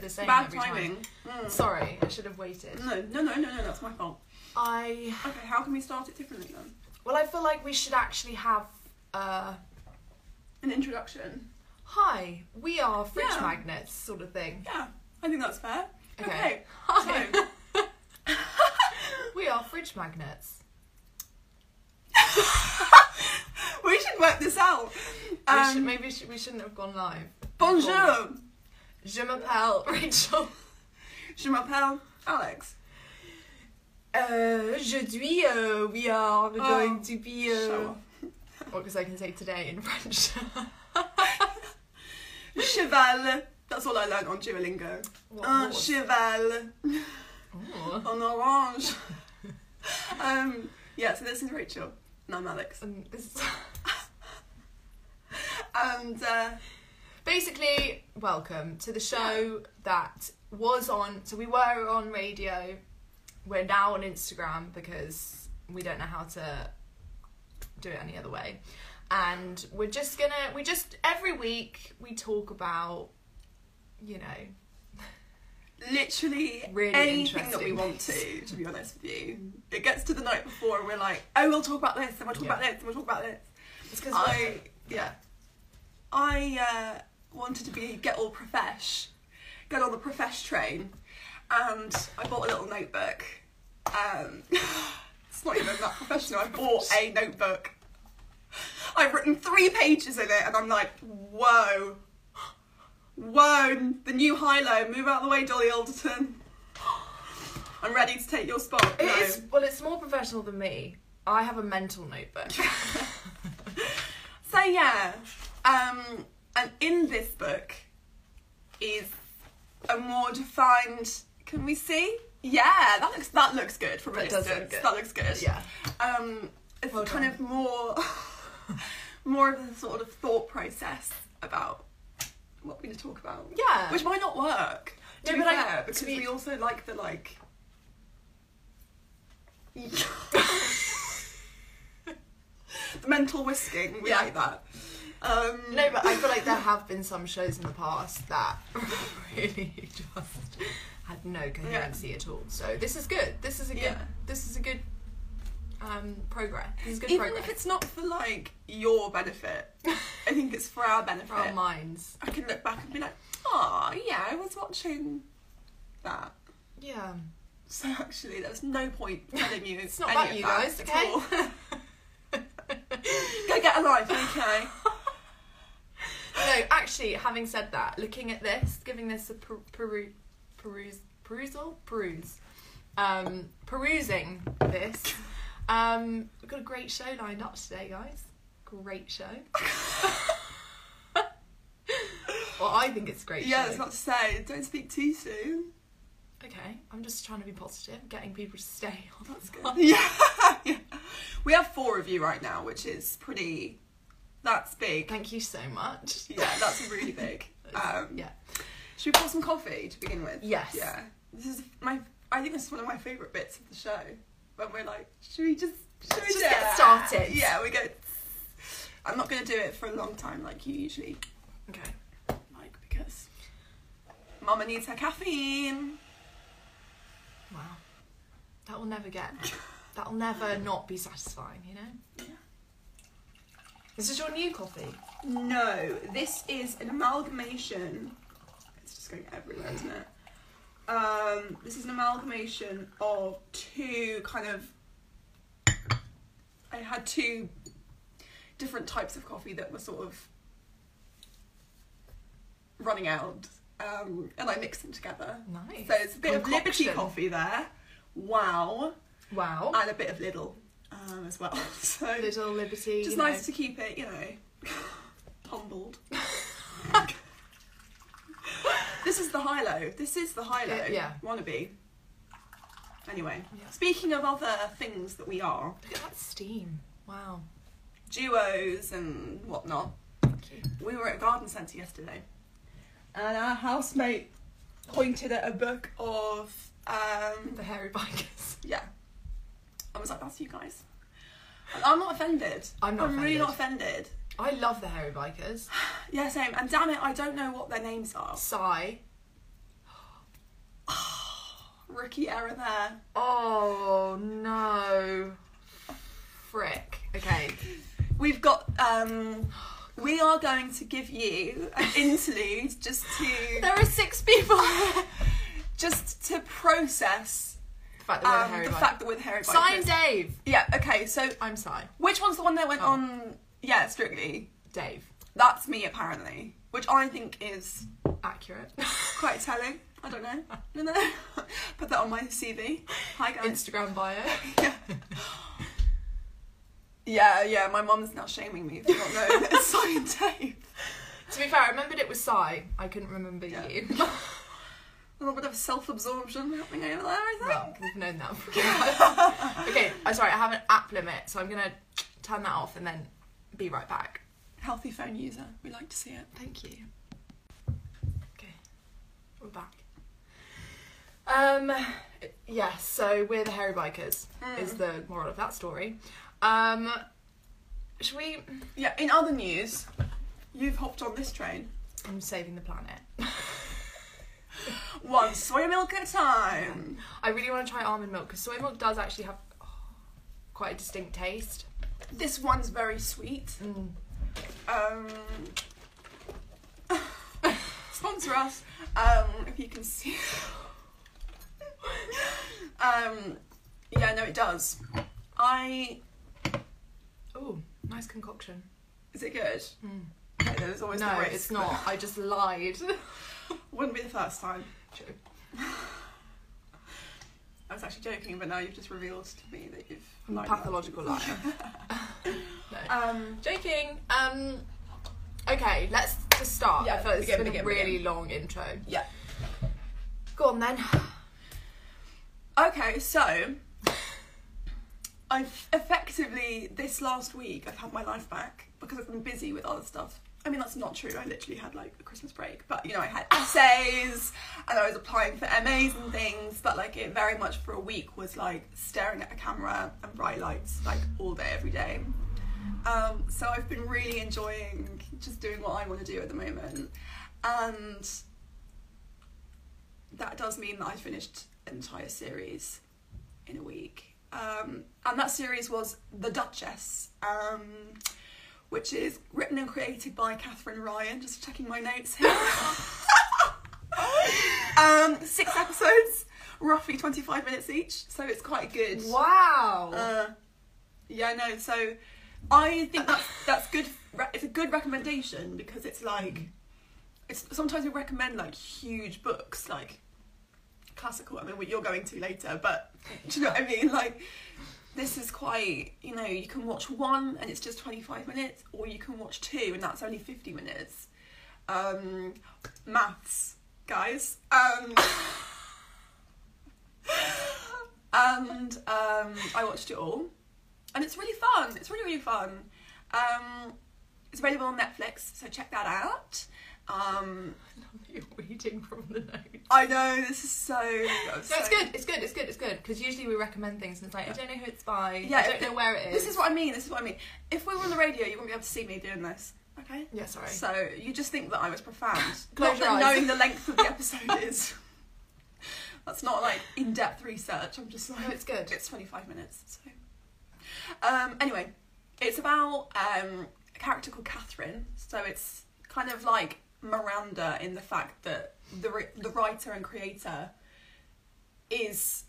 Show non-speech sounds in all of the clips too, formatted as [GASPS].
the same Bad every timing. time. Mm. Sorry, I should have waited. No, no, no, no, no, that's my fault. I Okay, how can we start it differently then? well, I feel like we should actually have. Uh, An introduction. Hi, we are fridge Yeah. magnets, sort of thing. Yeah, I think that's fair. Okay. Okay. Hi. [LAUGHS] So, [LAUGHS] we are fridge magnets. [LAUGHS] we should work this out. we Um, should, maybe sh- we shouldn't have gone live. bonjour. Je m'appelle Rachel. Je m'appelle Alex. Uh, aujourd'hui, uh, we are going to be. Uh, what because I can say today in French. [LAUGHS] Cheval. That's all I learned on Duolingo. What Un cheval. Ooh. En orange. um, yeah, so this is Rachel. And I'm Alex. And this [LAUGHS] And uh, basically welcome to the show that was on. So we were on radio. We're now on Instagram because we don't know how to do it any other way. And we're just gonna. We just every week we talk about, you know, literally Really anything that we interesting. want to, to be honest with you. It gets to the night before and we're like, oh, we'll talk about this and we'll talk Yeah. about this and we'll talk about this. it's because I, yeah. I uh, wanted to be, get all profesh, get on the profesh train, and I bought a little notebook. Um, [LAUGHS] it's not even that professional. I [LAUGHS] bought a notebook. I've written three pages in it, and I'm like, whoa, whoa, the new high low. Move out of the way, Dolly Alderton. I'm ready to take your spot. It No. is well, it's more professional than me. I have a mental notebook. [LAUGHS] So yeah, um, and in this book is a more defined. Can we see? Yeah, that looks that looks good from a distance. look good. That looks good. yeah. Um, it's Well kind done. of more, [LAUGHS] more of a sort of thought process about what we're going to talk about, Yeah. which might not work. No, but I- fair, to because be- we also like the like. [LAUGHS] [LAUGHS] the mental whisking, we Yeah. like that. Um, No, but I feel like there have been some shows in the past that [LAUGHS] really just had no coherency at all. So this is good. This is a good. Yeah. This is a good um, progress. This is good even progress if it's not for like your benefit, [LAUGHS] I think it's for our benefit. for our minds. I can look back and be like, oh yeah, I was watching that. Yeah. So actually, there was no point [LAUGHS] telling you. It's not about you guys, at okay? all. Go get a life, okay? No, actually, having said that, looking at this, giving this a per- peru- peruse, perusal, peruse, um, perusing this, um, we've got a great show lined up today, guys. Great show. [LAUGHS] well, I think it's a great. yeah, I show. was about to say, don't speak too soon. Okay, I'm just trying to be positive, getting people to stay on. That's good. [LAUGHS] [LAUGHS] yeah. yeah. We have four of you right now, which is pretty. That's big. Thank you so much. Yeah, that's really big. [LAUGHS] Um, Yeah. Should we pour some coffee to begin with? Yes. Yeah. This is my. I think this is one of my favourite bits of the show. When we're like, should we just. Should we Just get started. Yeah, we go. I'm not going to do it for a long time like you usually Okay. like because Mama needs her caffeine. Wow. That will never get. That will never not be satisfying, you know? This is your new coffee. No, this is an amalgamation. It's just going everywhere, isn't it? Um, this is an amalgamation of two kind of. I had two different types of coffee that were sort of running out, um, and I mixed them together. Nice. So it's a bit of Liberty coffee there, wow, Wow. and a bit of Lidl um, as well. [LAUGHS] So Little Liberty. just nice know. to keep it, you know, [LAUGHS] humbled. [LAUGHS] this is the high low. This is the high low. Yeah, yeah. Wannabe. Anyway, Yeah. speaking of other things that we are, Look at that steam. Wow. duos and whatnot, we were at a garden centre yesterday, and our housemate pointed at a book of um, The hairy bikers. Yeah. I was like, "That's you guys." I'm not offended. I'm not i'm really not offended. I love the hairy bikers. [SIGHS] Yeah, same. And damn it, I don't know what their names are. Sigh. [SIGHS] rookie error there. Oh no. Frick. Okay. We've got um we are going to give you an [LAUGHS] interlude just to There are six people. [LAUGHS] just to process fact that we're um, the Harry the Bike- fact that we're the Harry Sign Dave. Yeah, okay, so I'm Si. which one's the one that went Oh. on yeah, strictly? Dave. That's me apparently. Which I think is Accurate. [LAUGHS] quite telling. I don't know. I don't know. Put that on my CV. Hi guys. Instagram bio. yeah. [LAUGHS] yeah, yeah, my mum's now shaming me for not knowing that it's Simon [LAUGHS] Dave. To be fair, I remembered it was Si. I couldn't remember Yeah. you. A little bit of self-absorption happening over there, I think. well, we've known that for. [LAUGHS] Okay, I'm sorry, I have an app limit, so I'm gonna turn that off and then be right back. Healthy phone user. We like to see it. Thank you. Okay, we're back. Um, yes, so we're the Hairy Bikers, is Mm. the moral of that story. Um, should we. Yeah, in other news, you've hopped on this train. I'm saving the planet. [LAUGHS] [LAUGHS] One soy milk at a time. I really want to try almond milk because soy milk does actually have oh, quite a distinct taste. This one's very sweet. Mm. Um, [LAUGHS] sponsor us. Um, if you can see. [LAUGHS] um, yeah, no, it does. I. Oh, nice concoction. Is it good? Mm. Okay, always No, the risk. it's not. I just lied. [LAUGHS] Wouldn't be the first time. True. [SIGHS] I was actually joking, but now you've just revealed to me that you've. I'm a lied pathological it. liar. [LAUGHS] no. Um, Joking. Um. Okay, let's just start. Yeah, I feel like this begin, has been begin, a really begin. long intro. yeah. Go on then. Okay, so I've effectively this last week I've had my life back because I've been busy with other stuff. I mean that's not true. I literally had like a Christmas break, but you know I had essays and I was applying for MAs and things. But like it very much for a week was like staring at a camera and bright lights like all day every day. Um, so I've been really enjoying just doing what I want to do at the moment, and that does mean that I finished an entire series in a week. Um, and that series was The Duchess, um, which is written and created by Katherine Ryan. Just checking my notes here. [LAUGHS] um, six episodes, roughly 25 minutes each, so it's quite good. Wow. Uh, yeah, no. So I think that's that's good. re- It's a good recommendation because it's like it's sometimes we recommend like huge books, like classical. I mean, what you're going to later, but [LAUGHS] do you know what I mean? Like this is quite. You know, you can watch one and it's just 25 minutes, or you can watch two and that's only 50 minutes. Um, maths, guys. Um. and um, I watched it all, and it's really fun. It's really really fun. Um, it's available on Netflix, so check that out. Um, You're reading from the notes. I know this is so. No, it's good. It's good. It's good. It's good. Because usually we recommend things and it's like I don't know who it's by. Yeah, I don't know where it is. This is what I mean. This is what I mean. If we were on the radio, you wouldn't be able to see me doing this. Okay. Yeah, sorry. So you just think that I was profound, [LAUGHS] not that knowing the length of the [LAUGHS] episode is. That's not like in-depth research. I'm just like No, it's good. It's 25 minutes. So, um, anyway, it's about um, a character called Katherine. So it's kind of like Miranda in the fact that the the writer and creator is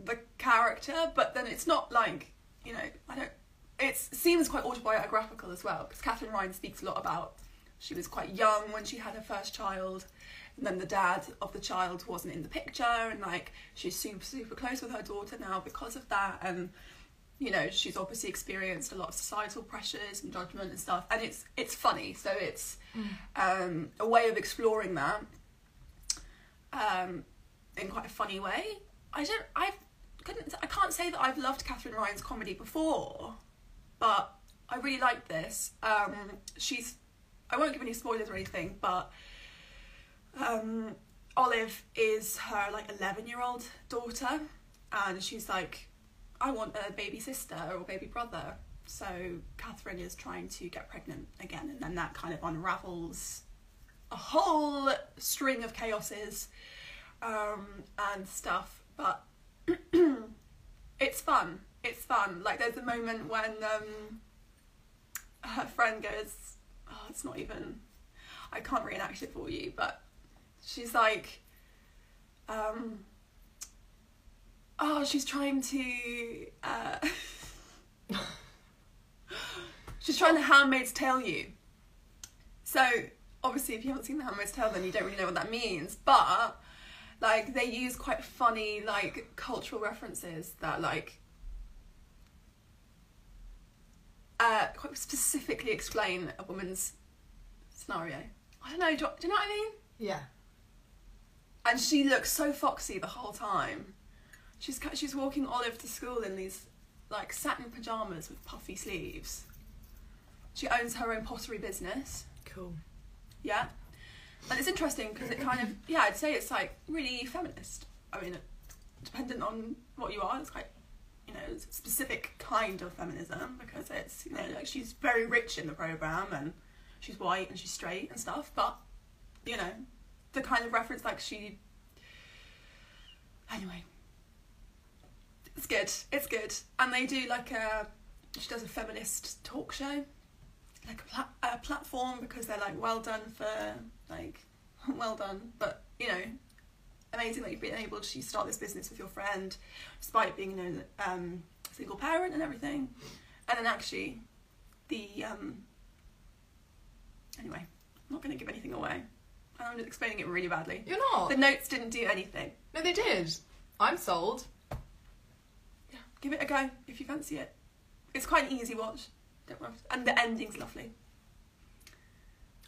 the character, but then it's not like you know I don't. It seems quite autobiographical as well because Katherine Ryan speaks a lot about she was quite young when she had her first child, and then the dad of the child wasn't in the picture, and like she's super super close with her daughter now because of that, and you know she's obviously experienced a lot of societal pressures and judgment and stuff, and it's it's funny, so it's um, a way of exploring that um, in quite a funny way. I don't. I couldn't. I can't say that I've loved Katherine Ryan's comedy before, but I really like this. Um, she's. I won't give any spoilers or anything, but um, Olive is her like eleven-year-old daughter, and she's like, I want a baby sister or baby brother. So Katherine is trying to get pregnant again, and then that kind of unravels a whole string of chaoses um, and stuff. but [CLEARS THROAT] it's fun. It's fun. Like there's a moment when um, her friend goes, "Oh, it's not even." I can't reenact it for you, but she's like, um, "Oh, she's trying to." Uh, [LAUGHS] [LAUGHS] [GASPS] she's trying to Handmaid's Tale you. So obviously, if you haven't seen The Handmaid's Tale, then you don't really know what that means. But like, they use quite funny like cultural references that like uh, quite specifically explain a woman's scenario. I don't know. Do, do you know what I mean? Yeah. And she looks so foxy the whole time. She's she's walking Olive to school in these like satin pajamas with puffy sleeves. She owns her own pottery business. Cool. Yeah. And it's interesting because it kind of, yeah, I'd say it's like really feminist. I mean, dependent on what you are, it's quite, you know, specific kind of feminism because it's, you know, like she's very rich in the program and she's white and she's straight and stuff, but, you know, the kind of reference like she. Anyway. It's good. It's good. And they do like a. She does a feminist talk show like a, pla- a platform because they're like well done for like [LAUGHS] well done but you know amazing that you've been able to start this business with your friend despite being you know um, a single parent and everything and then actually the um anyway I'm not going to give anything away and I'm just explaining it really badly You're not. the notes didn't do anything no, they did. I'm sold. Give it a go if you fancy it it's quite an easy watch Don't worry. and the ending's lovely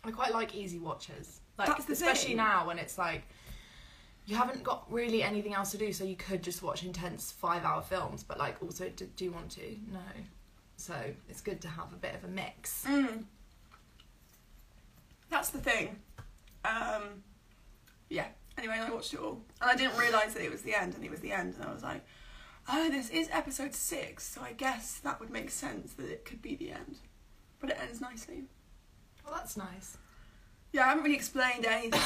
I quite like easy watches. Like That's the especially thing. now when it's like you haven't got really anything else to do, so you could just watch intense five-hour films. But like, also, do, do you want to? No. So it's good to have a bit of a mix. Mm. That's the thing. Um, yeah. Anyway, I watched it all, and I didn't realise that it was the end, and it was the end, and I was like, "Oh, this is episode six, so I guess that would make sense that it could be the end." But it ends nicely. Well, that's nice. Yeah, I haven't really explained anything.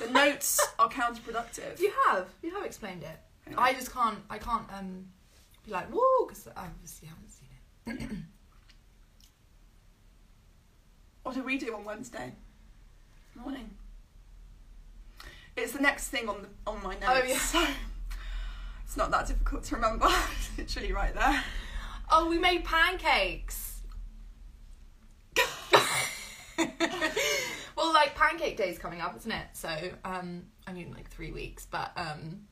the notes are counterproductive. You have. You have explained it. Anyway. I just can't. I can't um be like whoa because I obviously haven't seen it. [CLEARS THROAT] What do we do on Wednesday morning? It's the next thing on the on my notes. Oh, yeah. [LAUGHS] It's not that difficult to remember. [LAUGHS] It's literally right there. Oh, we made pancakes. [LAUGHS] well, like pancake day's coming up, isn't it? So, um, I mean, like three weeks, but um,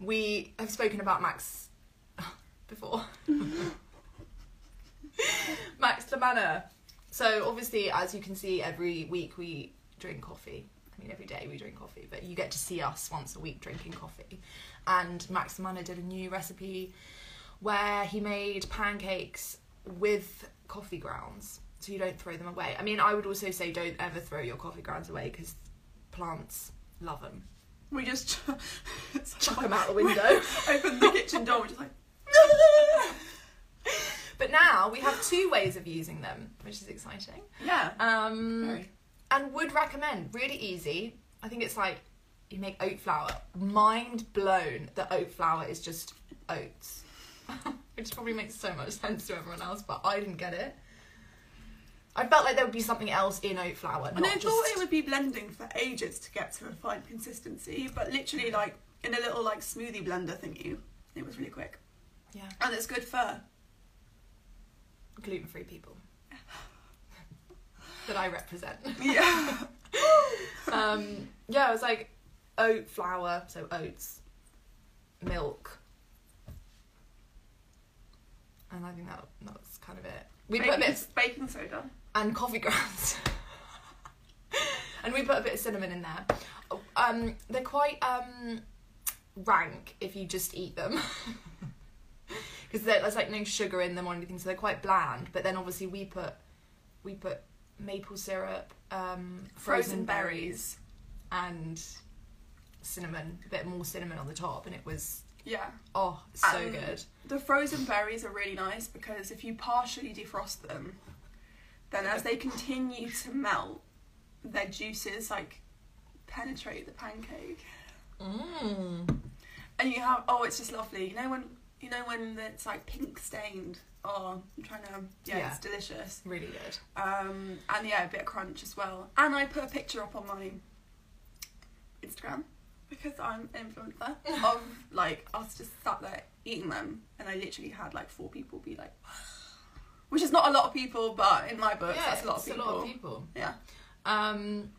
we have spoken about Max [LAUGHS] before. Max La Manna. So obviously, as you can see, every week we drink coffee. I mean, every day we drink coffee, but you get to see us once a week drinking coffee. And Max Manor did a new recipe where he made pancakes with coffee grounds, so you don't throw them away. I mean, I would also say don't ever throw your coffee grounds away because plants love them. We just Chuck them out the window. [LAUGHS] open the kitchen door. We're just like. [LAUGHS] but now we have two ways of using them, which is exciting. Yeah. Um, Very. and would recommend. Really easy. I think it's like you make oat flour. Mind blown that oat flour is just oats, [LAUGHS] which probably makes so much sense to everyone else, but I didn't get it. I felt like there would be something else in oat flour, not And I just. thought it would be blending for ages to get to a fine consistency, but literally like in a little like smoothie blender thingy, it was really quick. Yeah, And it's good for gluten free people that I represent. [LAUGHS] yeah. [LAUGHS] um, yeah, it was like oat flour, so oats, milk, and I think that that's kind of it. We put a baking, bit of, baking soda. and coffee grounds, [LAUGHS] and we put a bit of cinnamon in there. Um, they're quite um rank if you just eat them. [LAUGHS] Because there's like no sugar in them or anything, so they're quite bland. But then obviously we put we put maple syrup, um, frozen, Frozen berries, and cinnamon, a bit more cinnamon on the top, and it was Yeah. oh so And good. The frozen berries are really nice because if you partially defrost them, then as they continue to melt, their juices like penetrate the pancake. Mm. and you have oh, it's just lovely. You know when you know when it's like pink stained. Oh, I'm trying to. Yeah, Yeah. it's delicious. Really good. Um, and yeah, a bit of crunch as well. And I put a picture up on my Instagram because I'm an influencer of like us just sat there eating them, and I literally had like four people be like, [SIGHS] which is not a lot of people, but in my books, yeah, that's a lot of people. a lot of people. Yeah. Um,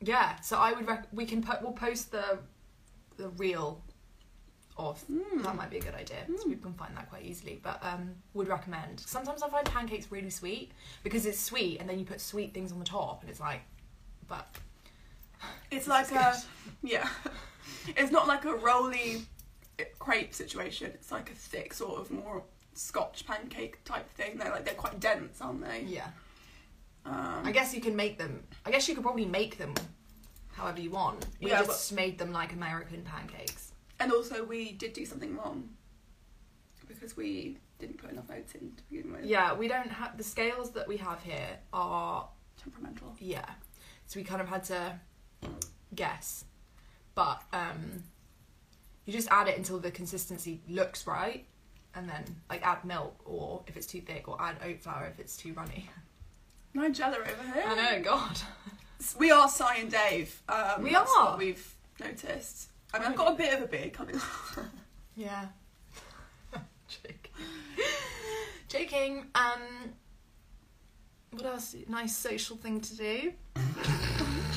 yeah, so I would rec- we can put we'll post the the reel of Mm. that might be a good idea. So Mm. people can find that quite easily. But um, would recommend. Sometimes I find pancakes really sweet because it's sweet, and then you put sweet things on the top, and it's like, but It's [LAUGHS] like a yeah. [LAUGHS] It's not like a roly crepe situation. It's like a thick sort of more Scotch pancake type thing. They're like they're quite dense, aren't they? yeah. Um, I guess you can make them. I guess you could probably make them however you want. We Yeah, just made them like American pancakes. And also, we did do something wrong because we didn't put enough oats in to begin with. Yeah, we don't have the scales that we have here are Temperamental. yeah. So we kind of had to guess. But um you just add it until the consistency looks right and then like add milk or if it's too thick or add oat flour if it's too runny. Nigella over here. I know, god. We are Si and Dave. Um, We that's are. what we've noticed. I mean, I've got a bit of a beard coming. [LAUGHS] Yeah. [LAUGHS] Joking. Joking. Um what else? Nice social thing to do.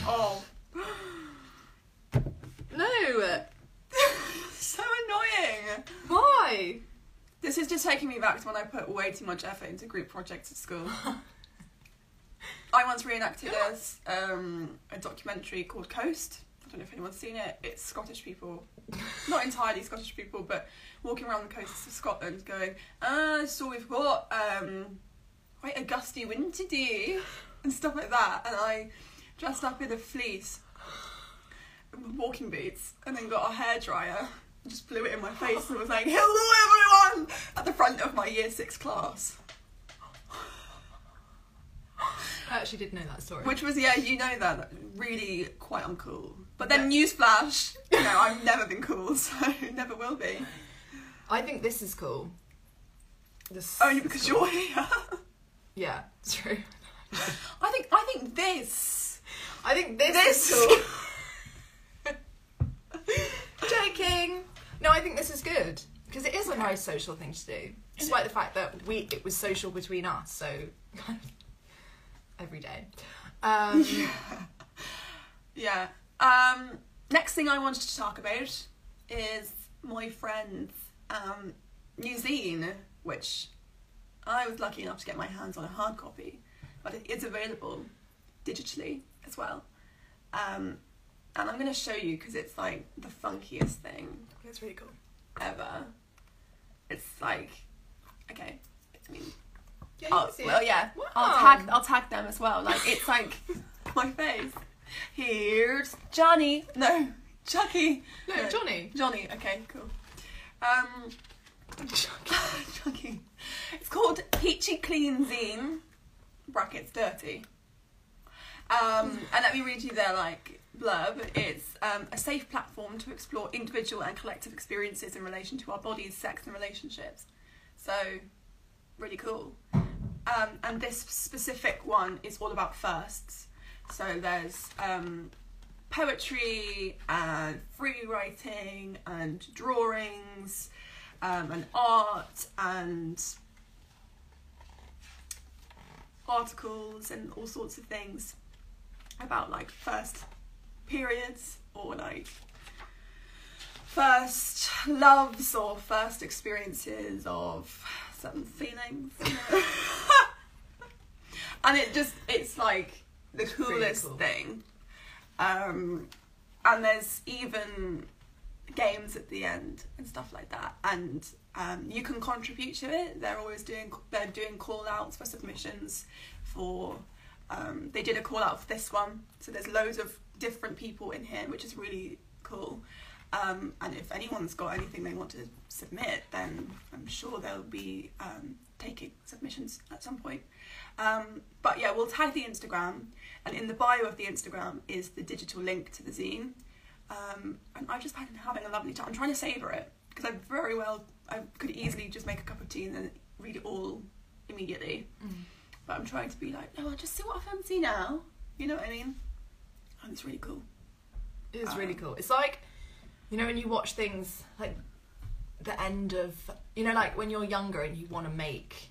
oh, [GASPS] No. [LAUGHS] so annoying. Why? This is just taking me back to when I put way too much effort into group projects at school. [LAUGHS] I once reenacted as um, a documentary called Coast. I don't know if anyone's seen it. It's Scottish people, [LAUGHS] not entirely Scottish people, but walking around the coasts of Scotland going, ah, so we've got um, quite a gusty wind today, and stuff like that. And I dressed up in a fleece, walking boots, and then got a hairdryer and just blew it in my [LAUGHS] face and was like, hello everyone, at the front of my year six class. I actually did know that story. Which was, yeah, you know that, really quite uncool. But then newsflash, you know, I've [LAUGHS] never been cool, [LAUGHS] so never will be. I think this is cool. This Only because cool. you're here. Yeah, true. I think I think this. I think this, This. is cool. Joking. No, I think this is good because it is a nice social thing to do, despite the fact that we it was social between us. So every day. Um, [LAUGHS] Yeah. Um, next thing I wanted to talk about is my friend's um, new zine, which I was lucky enough to get my hands on a hard copy, but it is available digitally as well. Um, and I'm going to show you because it's like the funkiest thing That's really cool. ever. It's like, okay, I mean, Yeah, oh, well, yeah, I'll tag, I'll tag them as well. Like, it's like [LAUGHS] my face. Here's Johnny. No, Chucky. No, Johnny. Johnny. Okay, cool. Um, [LAUGHS] Chucky. It's called Peachy Clean Zine. Brackets dirty. Um, and let me read you their like blurb. It's um, a safe platform to explore individual and collective experiences in relation to our bodies, sex, and relationships. So, really cool. Um, and this specific one is all about firsts. So there's um, poetry and free writing and drawings um, and art and articles and all sorts of things about like first periods or like first loves or first experiences of certain feelings. [LAUGHS] and it just it's like the It's coolest cool. thing. Um and there's even games at the end and stuff like that and um, you can contribute to it they're always doing they're doing call outs for submissions for um, they did a call out for this one so there's loads of different people in here which is really cool um, and if anyone's got anything they want to submit then i'm sure they'll be um, taking submissions at some point um, but yeah we'll tag the instagram and in the bio of the instagram is the digital link to the zine Um, and I've just been having a lovely time. I'm trying to savor it because I very well I could easily just make a cup of tea and then read it all immediately. Mm. But I'm trying to be like, no, I'll just see what I fancy now. You know what I mean? And it's really cool. It is really Um, cool. It's like, you know, when you watch things like the end of, you know, like when you're younger and you want to make,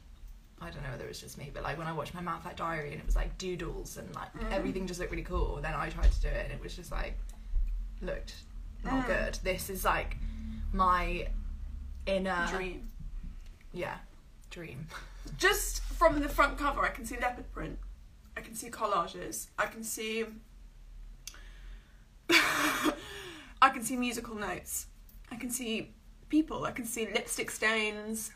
I don't know whether it's just me, but like when I watched my Mad Fat Diary and it was like doodles and like Mm. everything just looked really cool, then I tried to do it and it was just like, looked not Mm. good. This is like my inner, Dream. yeah, dream. [LAUGHS] Just from the front cover, I can see leopard print. I can see collages. I can see. [LAUGHS] I can see musical notes. I can see people. I can see lipstick stains.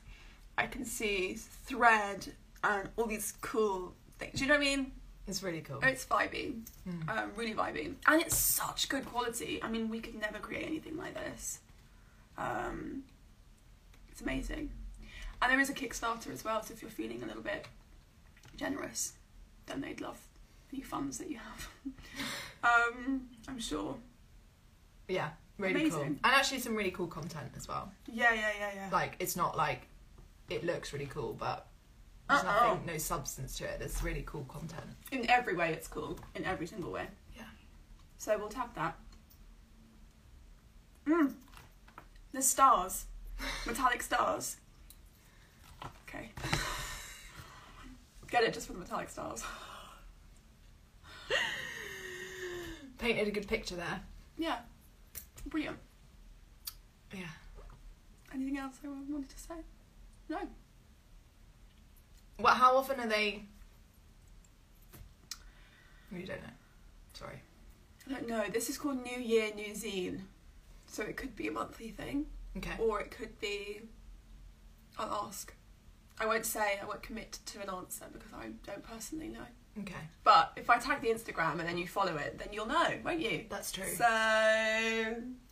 I can see thread and all these cool things. Do you know what I mean? It's really cool. It's vibey, Mm. um, really vibey, and it's such good quality. I mean, we could never create anything like this. Um, it's amazing, and there is a Kickstarter as well. So if you're feeling a little bit generous, then they'd love any funds that you have. [LAUGHS] um, I'm sure. Yeah, really cool. And actually some really cool content as well. Yeah, yeah, yeah, yeah. Like it's not like it looks really cool, but there's Uh-uh. nothing, no substance to it. There's really cool content. In every way, it's cool. In every single way. Yeah. So we'll tap that. Mm. The stars. [LAUGHS] Metallic stars. Okay. [LAUGHS] Get it just for the metallic stars. Painted a good picture there. Yeah. Brilliant. Yeah. Anything else I wanted to say? No. Well, how often are they? You don't know. Sorry. I don't know. This is called New Year, New Zine. So it could be a monthly thing, Okay. or it could be. I'll ask. I won't say, I won't commit to an answer because I don't personally know. Okay. But if I tag the Instagram and then you follow it, then you'll know, won't you? That's true. So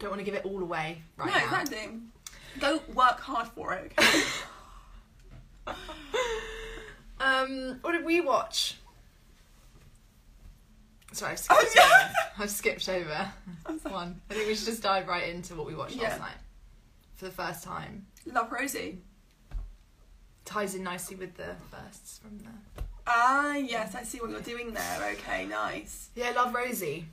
Don't want to give it all away right no, now. exactly. Go work hard for it. Okay? [LAUGHS] Um, what did we watch? Sorry, I've Oh, skipped yeah. over. [LAUGHS] I've skipped over I'm sorry. one. I think we should just dive right into what we watched Yeah. last night for the first time. Love Rosie. Ties in nicely with the firsts from the. Ah, yes, I see what you're doing there. Okay, nice. Yeah, I Love Rosie.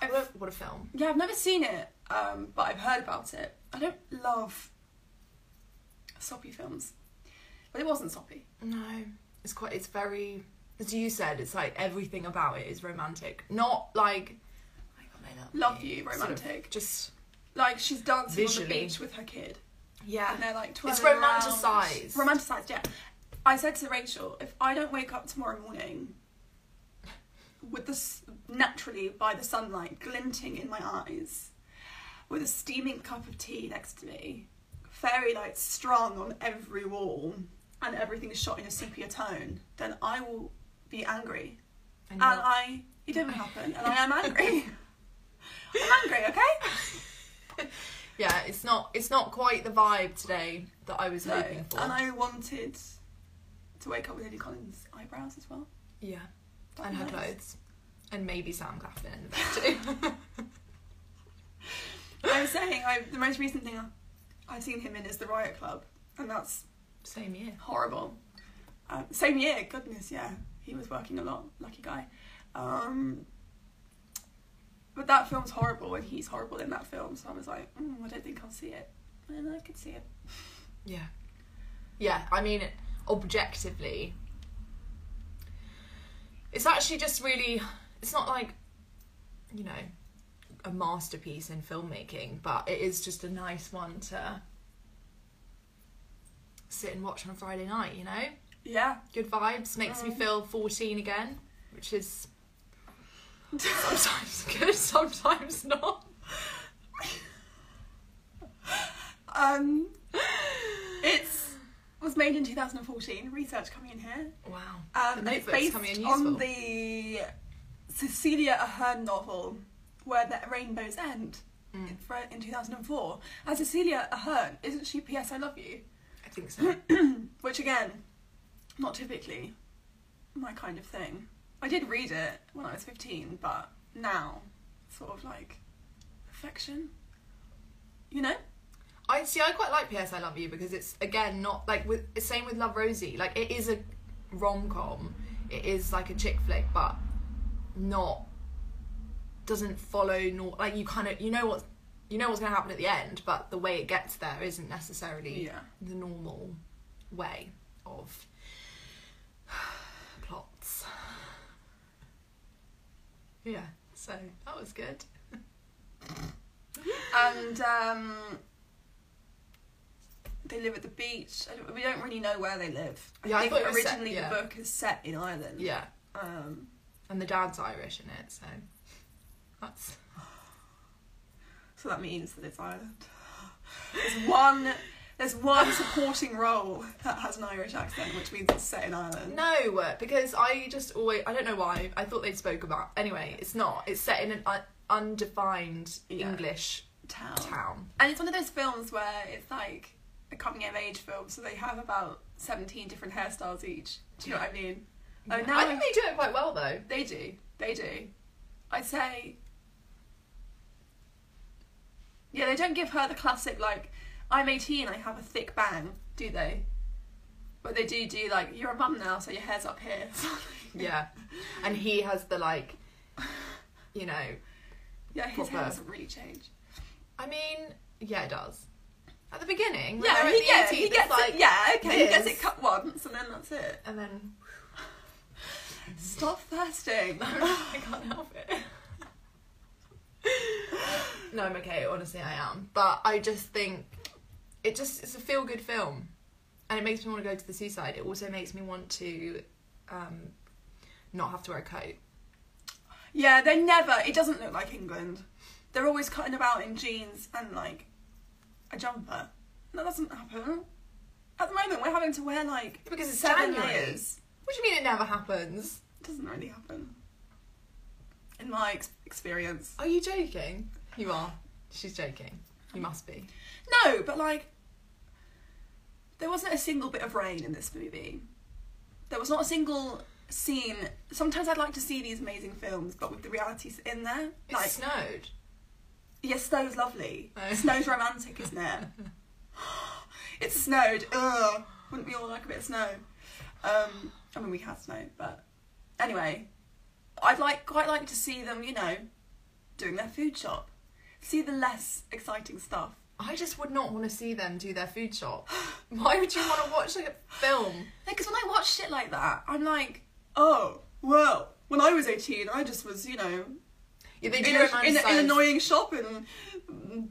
I've- What a, what a film. Yeah, I've never seen it, um, but I've heard about it. I don't love soppy films, but it wasn't soppy. No, it's quite. It's very. As you said, it's like everything about it is romantic. Not like. I got made up. Love you, Sort of romantic. just Like she's dancing on the beach with her kid, yeah. and they're like It's twirling around. romanticised. Romanticized, yeah. I said to Rachel, if I don't wake up tomorrow morning with this naturally by the sunlight glinting in my eyes, with a steaming cup of tea next to me, fairy lights strung on every wall, and everything is shot in a sepia tone, then I will be angry. And And I, it didn't happen, and I am angry. [LAUGHS] I'm angry, okay? [LAUGHS] yeah, it's not. It's not quite the vibe today that I was No, hoping for. and I wanted to wake up with Lily Collins' eyebrows as well. yeah, That'd and her nice. clothes, and maybe Sam Claflin in the bed too. [LAUGHS] I was saying, I, the most recent thing I've seen him in is the Riot Club, and that's Same year. horrible. Um, same year, goodness, yeah, he was working a lot. Lucky guy. Um, but that film's horrible, and he's horrible in that film. So I was like, mm, I don't think I'll see it. And I could see it. Yeah. Yeah, I mean, objectively, it's actually just really. It's not like, you know, a masterpiece in filmmaking, but it is just a nice one to sit and watch on a Friday night, you know? Yeah. Good vibes, makes me Mm. feel 14 again, which is [LAUGHS] sometimes good, sometimes not. Um, was made in 2014. Research coming in here. Wow. Um, and it's based on the Cecilia Ahern novel, Where the Rainbows End, Mm, in 2004. And Cecilia Ahern, isn't she P.S. I Love You? I think so. [CLEARS THROAT] Which, again, not typically my kind of thing. I did read it when I was 15, but now, sort of like affection, You know? I see. I quite like P.S. I Love You because it's again not like with same with Love Rosie. Like it is a rom com. It is like a chick flick, but not doesn't follow nor like you kind of you know what's you know what's going to happen at the end, but the way it gets there isn't necessarily Yeah. the normal way of [SIGHS] plots. Yeah, so that was good. [LAUGHS] And um, they live at the beach. I don't, we don't really know where they live. I Yeah, I think thought it was set- originally yeah. the book is set in Ireland. Yeah, Um, and the dad's Irish in it, so that's so that means that it's Ireland. There's one. There's one supporting role that has an Irish accent, which means it's set in Ireland. No, because I just always I don't know why I thought they'd spoke about anyway. It's not. It's set in an un- undefined Yeah. English Town. town. And it's one of those films where it's like a coming of age film, so they have about 17 different hairstyles each. Do you know what I mean? Oh, Yeah. now I think they do it quite well though. They do. They do. I'd say. Yeah, they don't give her the classic, like, I'm 18, I have a thick bang, do they? But they do do, like, you're a mum now, so your hair's up here. [LAUGHS] Yeah, and he has the like, you know. yeah, his hair Proper. doesn't really change. I mean, yeah, it does. At the beginning, Yeah, he, gets, 18th, he gets like, it. Yeah, okay, he gets it cut once, and then that's it. and then Stop thirsting. [LAUGHS] I can't help it. no, I'm okay. Honestly, I am. But I just think it just it's a feel good film, and it makes me want to go to the seaside. It also makes me want to um, not have to wear a coat. Yeah, they never. It doesn't look like England. They're always cutting about in jeans and like a jumper. That doesn't happen. At the moment, we're having to wear like Because it's seven January. layers. What do you mean it never happens? It doesn't really happen. In my ex- experience. Are you joking? You are. She's joking. You must be. No, but like, there wasn't a single bit of rain in this movie. There was not a single scene. Sometimes I'd like to see these amazing films, but with the realities in there. It Like, snowed. Yeah, snow's lovely. Oh. Snow's romantic, isn't it? [LAUGHS] it's snowed. Ugh. Wouldn't we all like a bit of snow? Um, I mean, we had snow, but anyway, I'd like quite like to see them, you know, doing their food shop. See the less exciting stuff. I just would not want to see them do their food shop. [LAUGHS] Why would you want to watch a film? Because when I watch shit like that, I'm like, oh, well, when I was 18, I just was, you know, Yeah, they in, do a, in, a, in an annoying shop and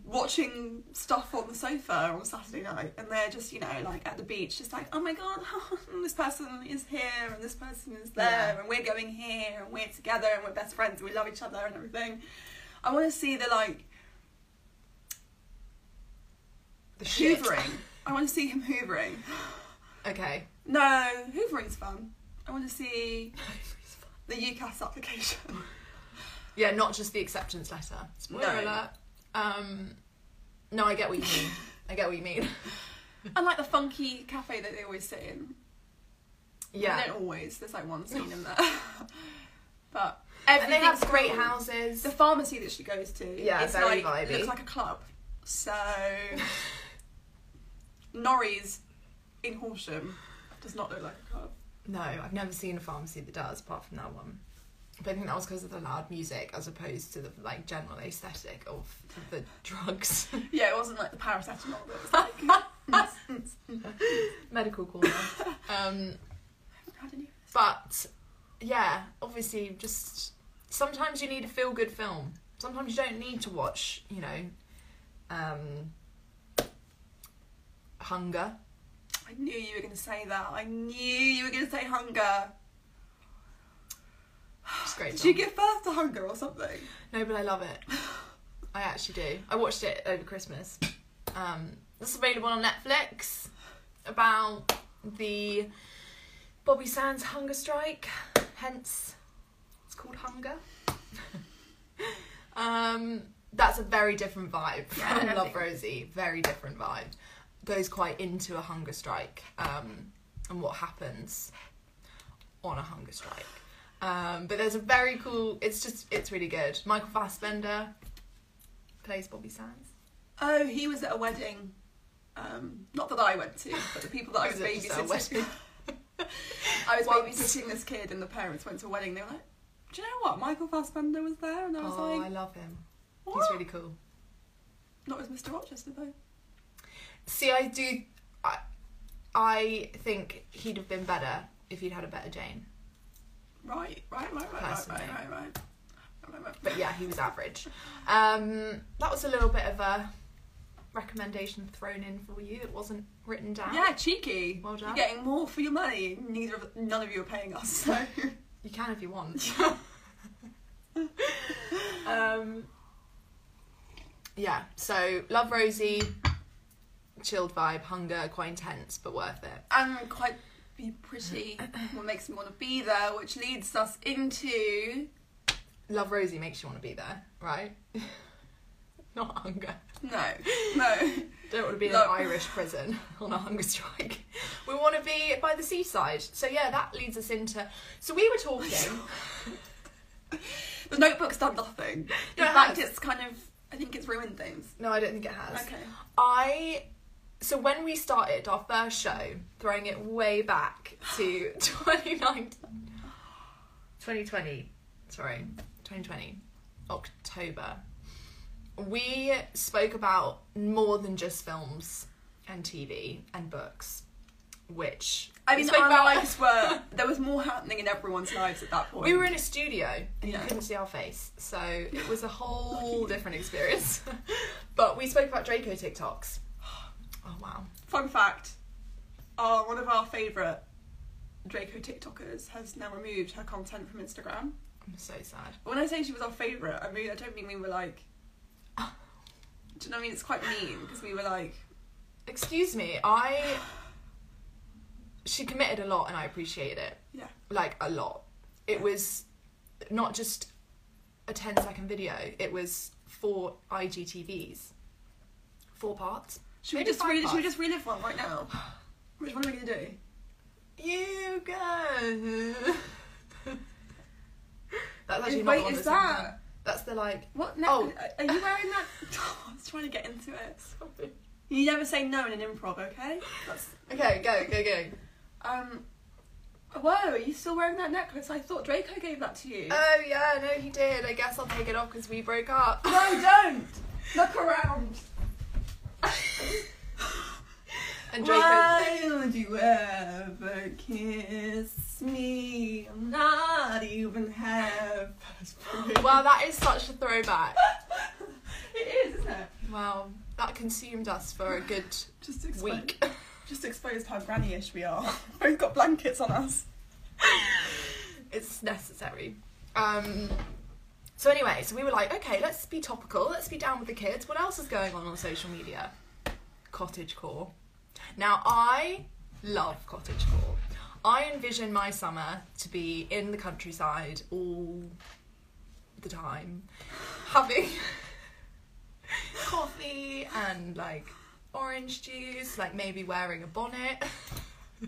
watching stuff on the sofa on Saturday night, and they're just you know like at the beach, just like oh my god, [LAUGHS] this person is here and this person is there, Yeah. and we're going here and we're together and we're best friends, and we love each other and everything. I want to see the like the hoovering. I want to see him hoovering. Okay. No, hoovering's fun. I want to see [LAUGHS] the UCAS application. Yeah, not just the acceptance letter. Spoiler No. alert. Um, no, I get what you mean. I get what you mean. [LAUGHS] and like the funky cafe that they always sit in. Yeah. They don't always. There's like one scene in [LAUGHS] there. but And they have great cool. houses. The pharmacy that she goes to, Yeah, it's very like, vibey. looks like a club. So [LAUGHS] Norrie's in Horsham does not look like a club. No, I've never seen a pharmacy that does, apart from that one. But I think that was because of the loud music, as opposed to the like general aesthetic of the drugs. [LAUGHS] Yeah, it wasn't like the paracetamol that was like. [LAUGHS] Medical corner. [LAUGHS] Um, How did you? but yeah, obviously, just sometimes you need a feel good film. Sometimes you don't need to watch, you know, um, Hunger. I knew you were going to say that. I knew you were going to say hunger. It's great. Did you give birth to hunger or something? No, but I love it. I actually do. I watched it over Christmas. Um, this is available on Netflix about the Bobby Sands hunger strike. Hence, it's called Hunger. [LAUGHS] um, that's a very different vibe Yeah, Love Rosie. Very different vibe. Goes quite into a hunger strike um, and what happens on a hunger strike. Um, but there's a very cool. It's just it's really good. Michael Fassbender, plays Bobby Sands. Oh, he was at a wedding. Um, not that I went to, but the people that [LAUGHS] [LAUGHS] I was Was it just at babysitting. I was Once. babysitting this kid, and the parents went to a wedding. They were like, "Do you know what? Michael Fassbender was there," and I was like, Oh, I love him. "What?" He's really cool. Not as Mr. Rochester though. See, I do. I, I think he'd have been better if he'd had a better Jane. Right, right, right, right, right, right, right, right. But yeah, he was average. Um, that was a little bit of a recommendation thrown in for you. It wasn't written down. Yeah, cheeky. Well done. You're getting more for your money. Neither of none of you are paying us. So [LAUGHS] You can if you want. [LAUGHS] um, yeah, so Love Rosie, chilled vibe, hunger, quite intense, but worth it. and quite be pretty. What makes me want to be there, which leads us into Love Rosie makes you want to be there, right? [LAUGHS] Not hunger. no, [LAUGHS] no. Don't want to be in Love- an Irish prison [LAUGHS] on a hunger strike. We want to be by the seaside. So yeah, that leads us into. So we were talking. The Notebook's done nothing. In it fact, has. it's kind of. I think it's ruined things. no, I don't think it has. Okay. I so when we started our first show, throwing it way back to [GASPS] 2019 2020, sorry, 2020, October, we spoke about more than just films and TV and books, which I mean, our about- lives [LAUGHS] were. There was more happening in everyone's lives at that point. We were in a studio and Yeah. you couldn't see our face, so it was a [LAUGHS] whole different experience. [LAUGHS] but we spoke about Draco TikToks. Wow. Fun fact: uh, one of our favourite Draco TikTokers has now removed her content from Instagram. I'm so sad. But when I say she was our favourite, I mean I don't mean we were like. [LAUGHS] Do you know what I mean? It's quite mean because we were like, Excuse me, I. She committed a lot and I appreciate it. yeah, Like, a lot. It was not just a 10 second video, it was four IGTVs. Four parts. Should we just read? Should we just relive one right now? Which one are we gonna do? You go. [LAUGHS] That's actually Wait, not the one is that's that- there. That's the like. What? Ne- Oh. are you wearing that? [LAUGHS] I was trying to get into it. You never say no in an improv, okay? That's Okay, go, go, go. um. Whoa, are you still wearing that necklace? I thought Draco gave that to you. Oh yeah, no, he did. I guess I'll take it off because we broke up. no, don't. [LAUGHS] Look around. [LAUGHS] And Draco. Why don't you ever kiss me? I'm not even half. Wow, that is such a throwback. [LAUGHS] it is, isn't it? Wow, that consumed us for a good [SIGHS] Just week. [LAUGHS] Just exposed how granny-ish we are. We've got blankets on us. it's necessary. Um. So anyway, so we were like, okay, let's be topical. Let's be down with the kids. What else is going on on social media? Cottage core. Now I love cottage core. I envision my summer to be in the countryside all the time, having [LAUGHS] coffee and like orange juice, like maybe wearing a bonnet, [LAUGHS]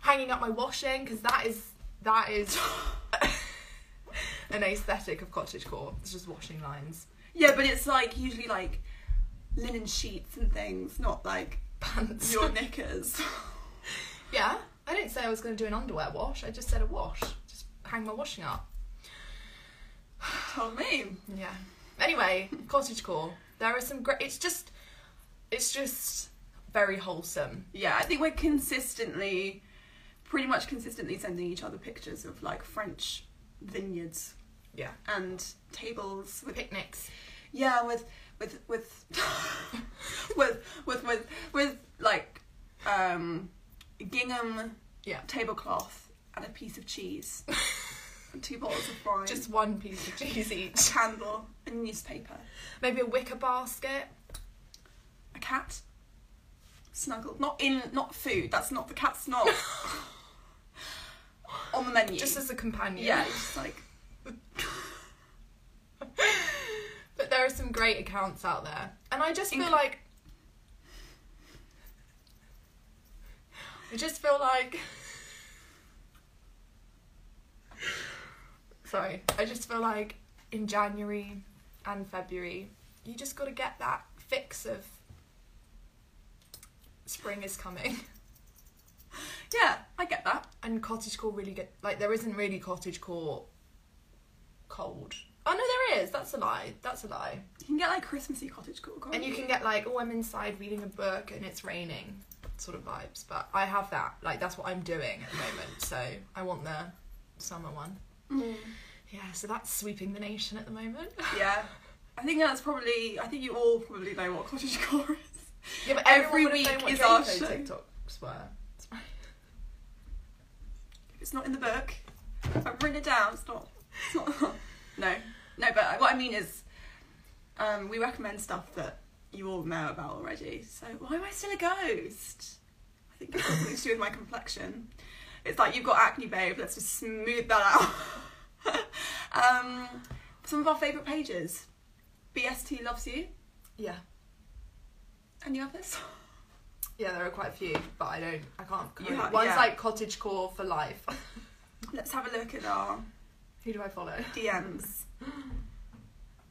hanging up my washing because that is that is [LAUGHS] an aesthetic of cottagecore. It's just washing lines, Yeah, but it's like usually like linen sheets and things, not like pants. your knickers. [LAUGHS] yeah, I didn't say I was going to do an underwear wash. I just said a wash. Just hang my washing up. [SIGHS] Tell me. Yeah. Anyway, cottagecore. There are some great. It's just, it's just very wholesome. Yeah, I think we're consistently, pretty much consistently sending each other pictures of like French vineyards Yeah. and tables with Picnics. yeah with with with [LAUGHS] with with with with like um gingham Yeah. tablecloth and a piece of cheese and [LAUGHS] two bottles of wine Just one piece of cheese a each. candle a newspaper Maybe a wicker basket. a cat snuggled not in not food that's not the cat's not [LAUGHS] on the menu Just as a companion. yeah just like But there are some great accounts out there. And I just feel like. I just feel like. Sorry. I just feel like in January and February, you just got to get that fix of spring is coming. Yeah, I get that. And cottage cottagecore really get like there isn't really cottage cottagecore cold. Oh no, there is. That's a lie. That's a lie. You can get like Christmassy cottagecore. can't And you can get like, oh, I'm inside reading a book and it's raining, sort of vibes. But I have that. Like that's what I'm doing at the moment. So I want the summer one. Mm. Yeah. So that's sweeping the nation at the moment. [LAUGHS] Yeah. I think that's probably. I think you all probably know what cottage cottagecore is. Yeah, but Every everyone would've known week is our show. TikToks were. If it's not in the book, if I've written it down, it's not. It's not. no, no. But what I mean is, um, we recommend stuff that you all know about already. So why am I still a ghost? I think it's something to do with my complexion. It's like you've got acne, babe. Let's just smooth that out. [LAUGHS] um, some of our favourite pages. BST loves you. Yeah. Any others? Yeah, there are quite a few, but I don't. I can't. You Code. ha- One's yeah. like cottagecore for life. [LAUGHS] Let's have a look at our Who do I follow? DMs. [GASPS]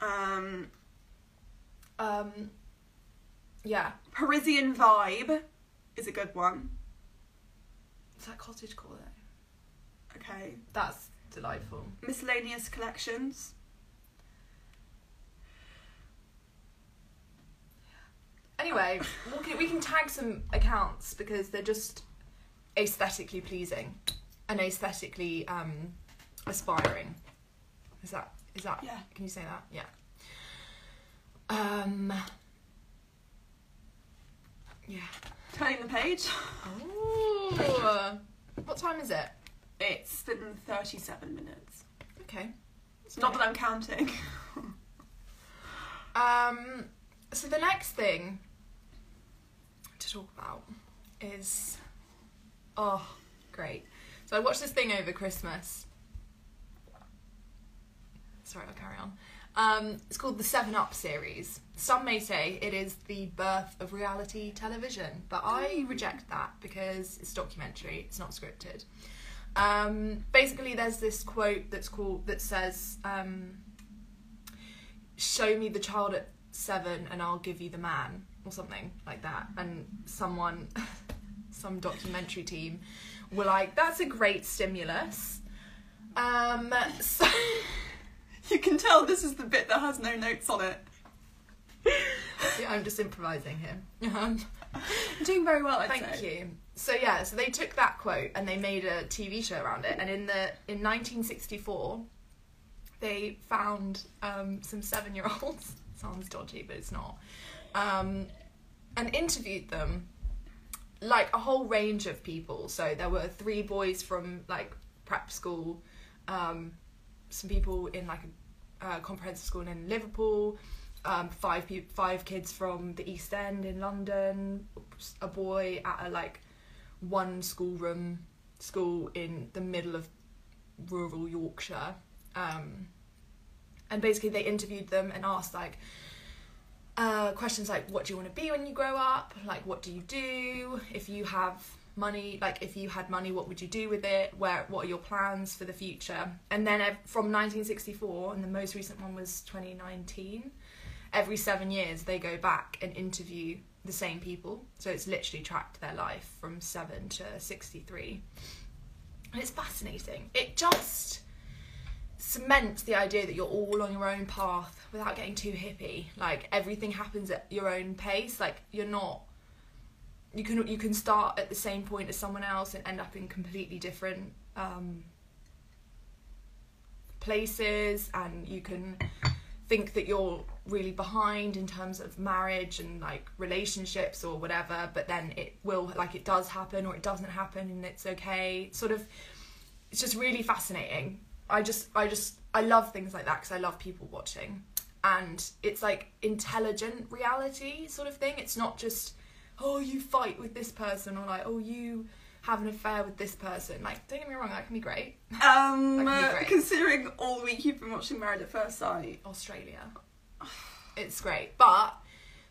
Um, Um. Yeah. Parisian vibe is a good one. Is that cottagecore though? Okay. That's delightful. Miscellaneous collections. Anyway, [LAUGHS] we can, we can tag some accounts because they're just aesthetically pleasing and aesthetically um, aspiring. Is that is that? Yeah. Can you say that? Yeah. Um. Yeah. Turning the page. Oh. what time is it? It's been 37 minutes. Okay. Not that I'm counting. [LAUGHS] Um, so the next thing to talk about is oh, great. So I watched this thing over Christmas. Sorry, I'll carry on. Um, it's called the Seven Up series. Some may say it is the birth of reality television, but I reject that because it's documentary. It's not scripted. Um, basically, there's this quote that's called that says. Um, show me the child at seven and I'll give you the man or something like that. And someone, [LAUGHS] some documentary team were like, that's a great stimulus. Um, [LAUGHS] so you can tell this is the bit that has no notes on it. yeah, I'm just improvising here. [LAUGHS] Um, doing very well, I'd Thank say. you. So yeah, so they took that quote and they made a TV show around it. And in the in 1964, they found um, some seven-year-olds. [LAUGHS] Sounds dodgy, but it's not. Um, and interviewed them, like a whole range of people. So there were three boys from like prep school, um, some people in like a uh, comprehensive school in Liverpool, um, five pe- five kids from the East End in London, a boy at a like one schoolroom school in the middle of rural Yorkshire. Um, and basically, they interviewed them and asked like uh, questions like, "What do you want to be when you grow up? Like, what do you do if you have money? Like, if you had money, what would you do with it? Where, what are your plans for the future?" And then from 1964, and the most recent one was 2019. Every seven years, they go back and interview the same people. So it's literally tracked their life from seven to 63. And it's fascinating. It just cements the idea that you're all on your own path without getting too hippie. Like everything happens at your own pace. Like you're not you can you can start at the same point as someone else and end up in completely different um, places and you can think that you're really behind in terms of marriage and like relationships or whatever but then it will like it does happen or it doesn't happen and it's okay. Sort of it's just really fascinating. I just i just i love things like that because i love people watching. And it's like intelligent reality sort of thing. It's not just oh you fight with this person or like oh you have an affair with this person like don't get me wrong that can be great [LAUGHS] Um, be uh, great. considering all week you've been watching Married at First Sight. Australia. It's great, but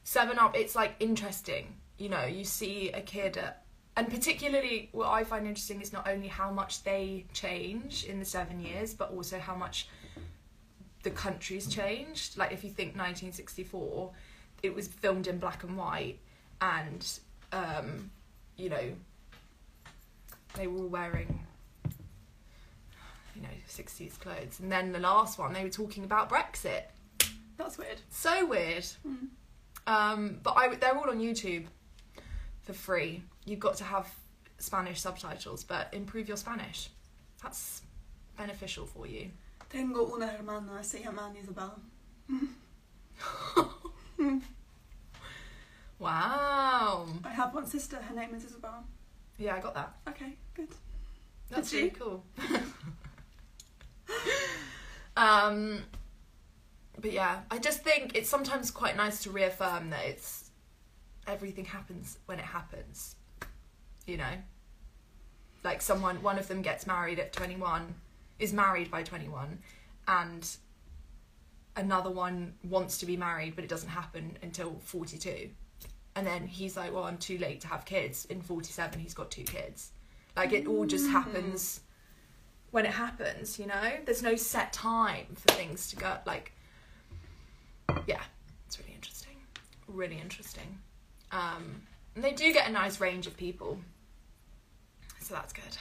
Seven Up, it's like interesting. You know, you see a kid, at, and particularly what I find interesting is not only how much they change in the seven years, but also how much the country's changed. Like if you think 1964, it was filmed in black and white, and um, you know they were all wearing you know 60s clothes. And then the last one, they were talking about Brexit. That's weird. So weird. Mm. Um, but I, they're all on YouTube for free. You've got to have Spanish subtitles, but improve your Spanish. That's beneficial for you. Tengo una hermana, se llama Isabel. [LAUGHS] [LAUGHS] Wow. I have one sister, her name is Isabel. Yeah, I got that. Okay, good. That's Did really you? cool. [LAUGHS] um, but yeah, I just think it's sometimes quite nice to reaffirm that it's everything happens when it happens. You know, like someone, one of them gets married at twenty one, is married by twenty one, and another one wants to be married, but it doesn't happen until forty two. And then he's like, "Well, I'm too late to have kids." In forty-seven, he's got two kids. Like it all just happens when it happens. You know, there's no set time for things to go. Like, yeah, it's really interesting. Really interesting. Um, and they do get a nice range of people, so that's good.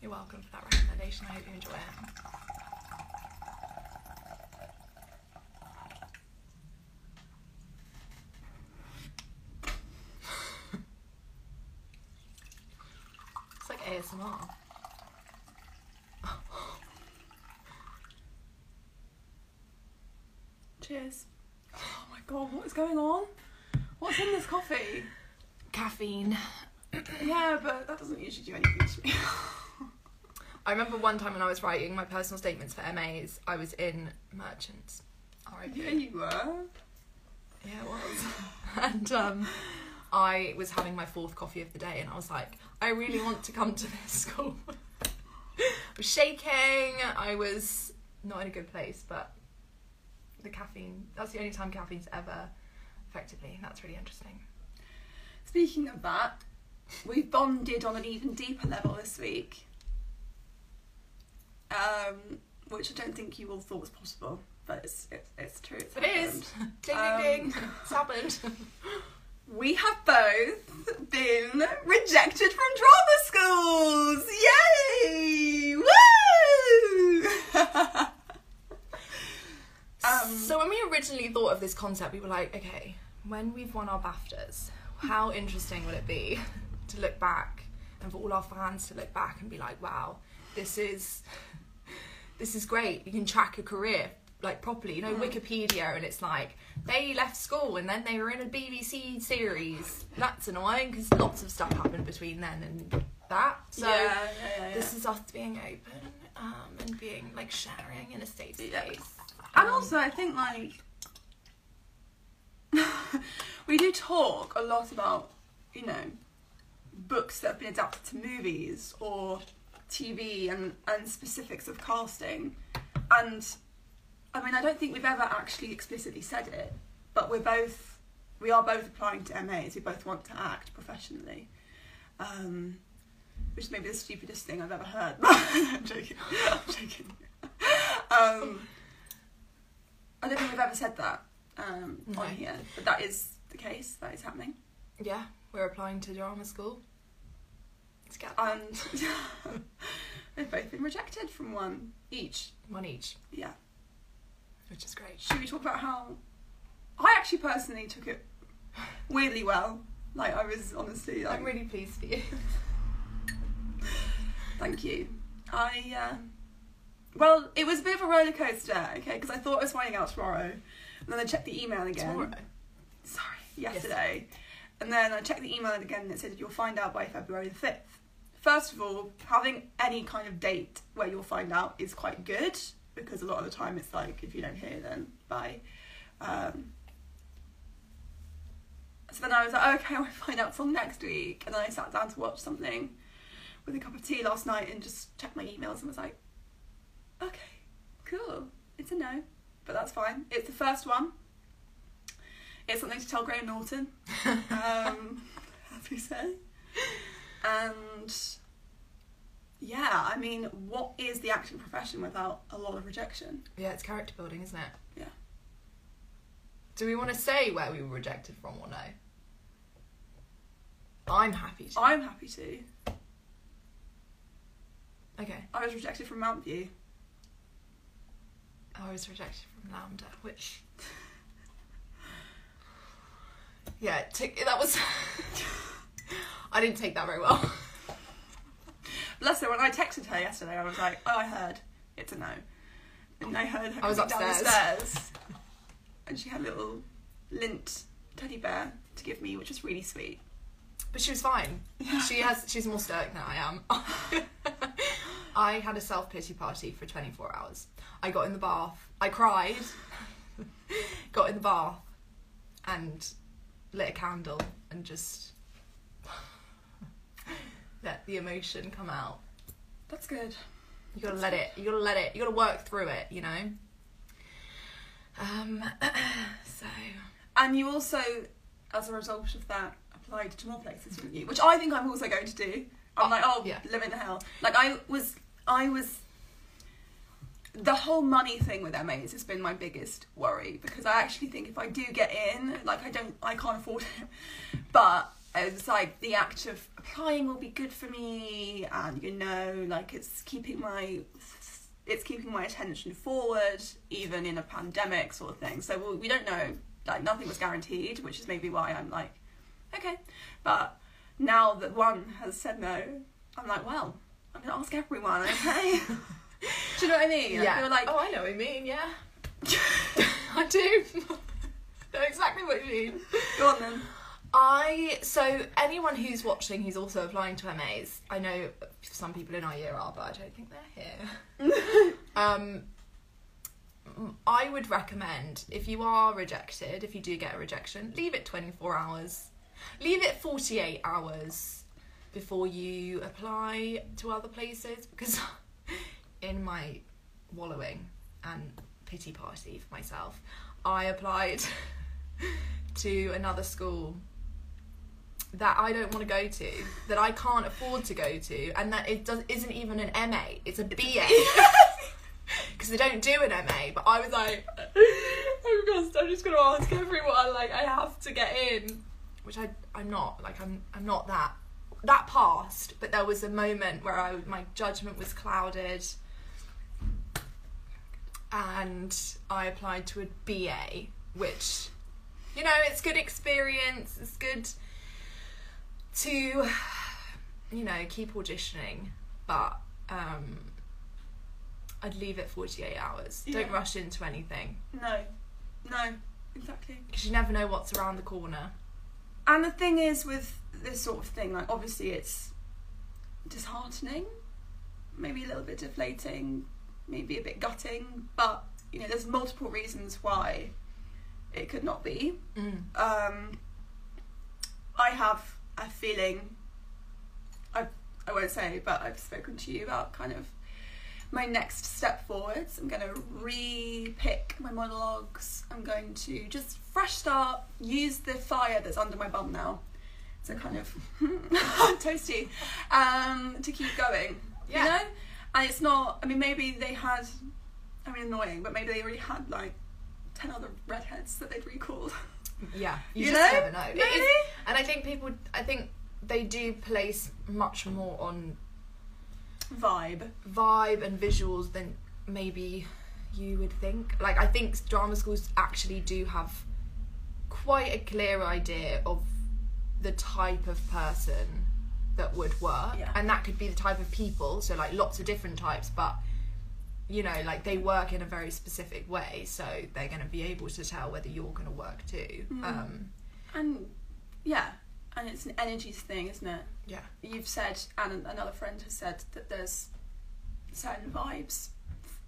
You're welcome for that recommendation. I hope you enjoy it. ASMR. Cheers. Oh my god, what is going on? What's in this coffee? Caffeine. Yeah, but that doesn't usually do anything to me. [LAUGHS] I remember one time when I was writing my personal statements for MAs, I was in Merchants. RIP. yeah, you were. Yeah, it was. [LAUGHS] and um, I was having my fourth coffee of the day, and I was like, I really want to come to this [LAUGHS] school. I was shaking. I was not in a good place, but the caffeine, that's the only time caffeine's ever affected me. That's really interesting. Speaking of that, we bonded on an even deeper level this week. Um, which I don't think you all thought was possible, but it's it's, it's true. It's It is. [LAUGHS] Ding, ding, Um, ding. It's happened. [LAUGHS] We have both been rejected from drama schools. Yay! Woo! [LAUGHS] um, so when we originally thought of this concept, we were like, okay, when we've won our BAFTAs, how interesting will it be to look back and for all our fans to look back and be like, wow, this is this is great. You can track a career like properly. You know, Wikipedia, and it's like they left school and then they were in a BBC series. That's annoying because lots of stuff happened between then and that. So yeah, yeah, yeah, this is us being open um, and being like sharing in a safe space. And Um, also, I think like [LAUGHS] we do talk a lot about, you know, books that have been adapted to movies or TV and and specifics of casting. And I mean, I don't think we've ever actually explicitly said it, but we're both we are both applying to MAs. We both want to act professionally. Um, which is maybe the stupidest thing I've ever heard. [LAUGHS] I'm joking. I'm joking. Um, I don't think we've ever said that um, No. on here, but that is the case. That is happening. Yeah, we're applying to drama school. Let's get And [LAUGHS] they've both been rejected from one each. one each, Yeah. Which is great. Should we talk about how I actually personally took it weirdly well? Like I was honestly like, I'm really pleased for you. [LAUGHS] thank you. I uh, well, it was a bit of a roller coaster, okay, because I thought I was finding out tomorrow, and then I checked the email again. Tomorrow. sorry, yesterday. And then I checked the email again and it said you'll find out by February the 5th. First of all, having any kind of date where you'll find out is quite good because a lot of the time it's like if you don't hear then bye. Um, so then I was like, okay, [LAUGHS] I won't find out till next week. And then I sat down to watch something with a cup of tea last night and just checked my emails and was like, okay, cool, it's a no, but that's fine. It's the first one. It's something to tell Graham Norton, [LAUGHS] um, [LAUGHS] as we say. And yeah, I mean, what is the acting profession without a lot of rejection? Yeah, it's character building, isn't it? Yeah. Do we want to say where we were rejected from or no? I'm happy to. I'm happy to. Okay. I was rejected from Mountview. I was rejected from LAMDA, which. [SIGHS] Yeah, took, that was. [LAUGHS] I didn't take that very well. [LAUGHS] Bless her, when I texted her yesterday, I was like, oh, I heard. It's a no. And I heard her I was coming down the upstairs. stairs. And she had a little lint teddy bear to give me, which was really sweet. But she was fine. She has. She's more stoic than I am. [LAUGHS] I had a self pity party for 24 hours. I got in the bath. I cried. [LAUGHS] got in the bath, and lit a candle and just let the emotion come out. That's good. You gotta let it. You gotta let it. You gotta work through it. You know. Um. [CLEARS THROAT] so And you also, as a result of that, applied to more places, didn't you? Which I think I'm also going to do. I'm Oh, like, oh, yeah. live in hell. Like I was, I was. The whole money thing with MAs has been my biggest worry because I actually think if I do get in, like I don't, I can't afford it, [LAUGHS] but Uh, it's like the act of applying will be good for me, and you know, like it's keeping my, it's keeping my attention forward even in a pandemic sort of thing. So we we don't know, like nothing was guaranteed, which is maybe why I'm like, okay, but now that one has said no, I'm like, well, I'm gonna ask everyone, okay? [LAUGHS] Do you know what I mean? Yeah. like oh, I know what you mean. Yeah. [LAUGHS] I do. [LAUGHS] know exactly what you mean. go on then. I so anyone who's watching who's also applying to MAs, I know some people in our year are, but I don't think they're here. [LAUGHS] um, I would recommend if you are rejected, if you do get a rejection, leave it 24 hours. Leave it 48 hours before you apply to other places because [LAUGHS] in my wallowing and pity party for myself, I applied [LAUGHS] to another school that I don't want to go to, that I can't afford to go to, and that it does isn't even an MA, it's a BA. Because [LAUGHS] they don't do an MA, but I was like, oh my gosh, I'm just gonna ask everyone, like I have to get in, which I I'm not, like I'm I'm not that that passed, but there was a moment where I my judgment was clouded, and I applied to a BA, which you know it's good experience, it's good to you know keep auditioning but um i'd leave it 48 hours don't rush into anything No, no, exactly. because you never know what's around the corner And the thing is with this sort of thing, like obviously it's disheartening, maybe a little bit deflating, maybe a bit gutting, but you know, there's multiple reasons why it could not be. mm. Um, I have a feeling. I I won't say, but I've spoken to you about kind of my next step forwards. I'm going to re-pick my monologues. I'm going to just fresh start. Use the fire that's under my bum now. So kind of [LAUGHS] toasty um, to keep going. Yeah. You know, and it's not. I mean, maybe they had. I mean, annoying, but maybe they already had like ten other redheads that they'd recalled. [LAUGHS] yeah you, You just know? never know is- Maybe? and i think people i think they do place much more on Vibe. vibe and visuals than maybe you would think. Like I think drama schools actually do have quite a clear idea of the type of person that would work. Yeah. And that could be the type of people, so like lots of different types, but you know, like they work in a very specific way, so they're gonna be able to tell whether you're gonna work too. Mm. Um And yeah, and it's an energies thing, isn't it? yeah. You've said, and another friend has said that there's certain vibes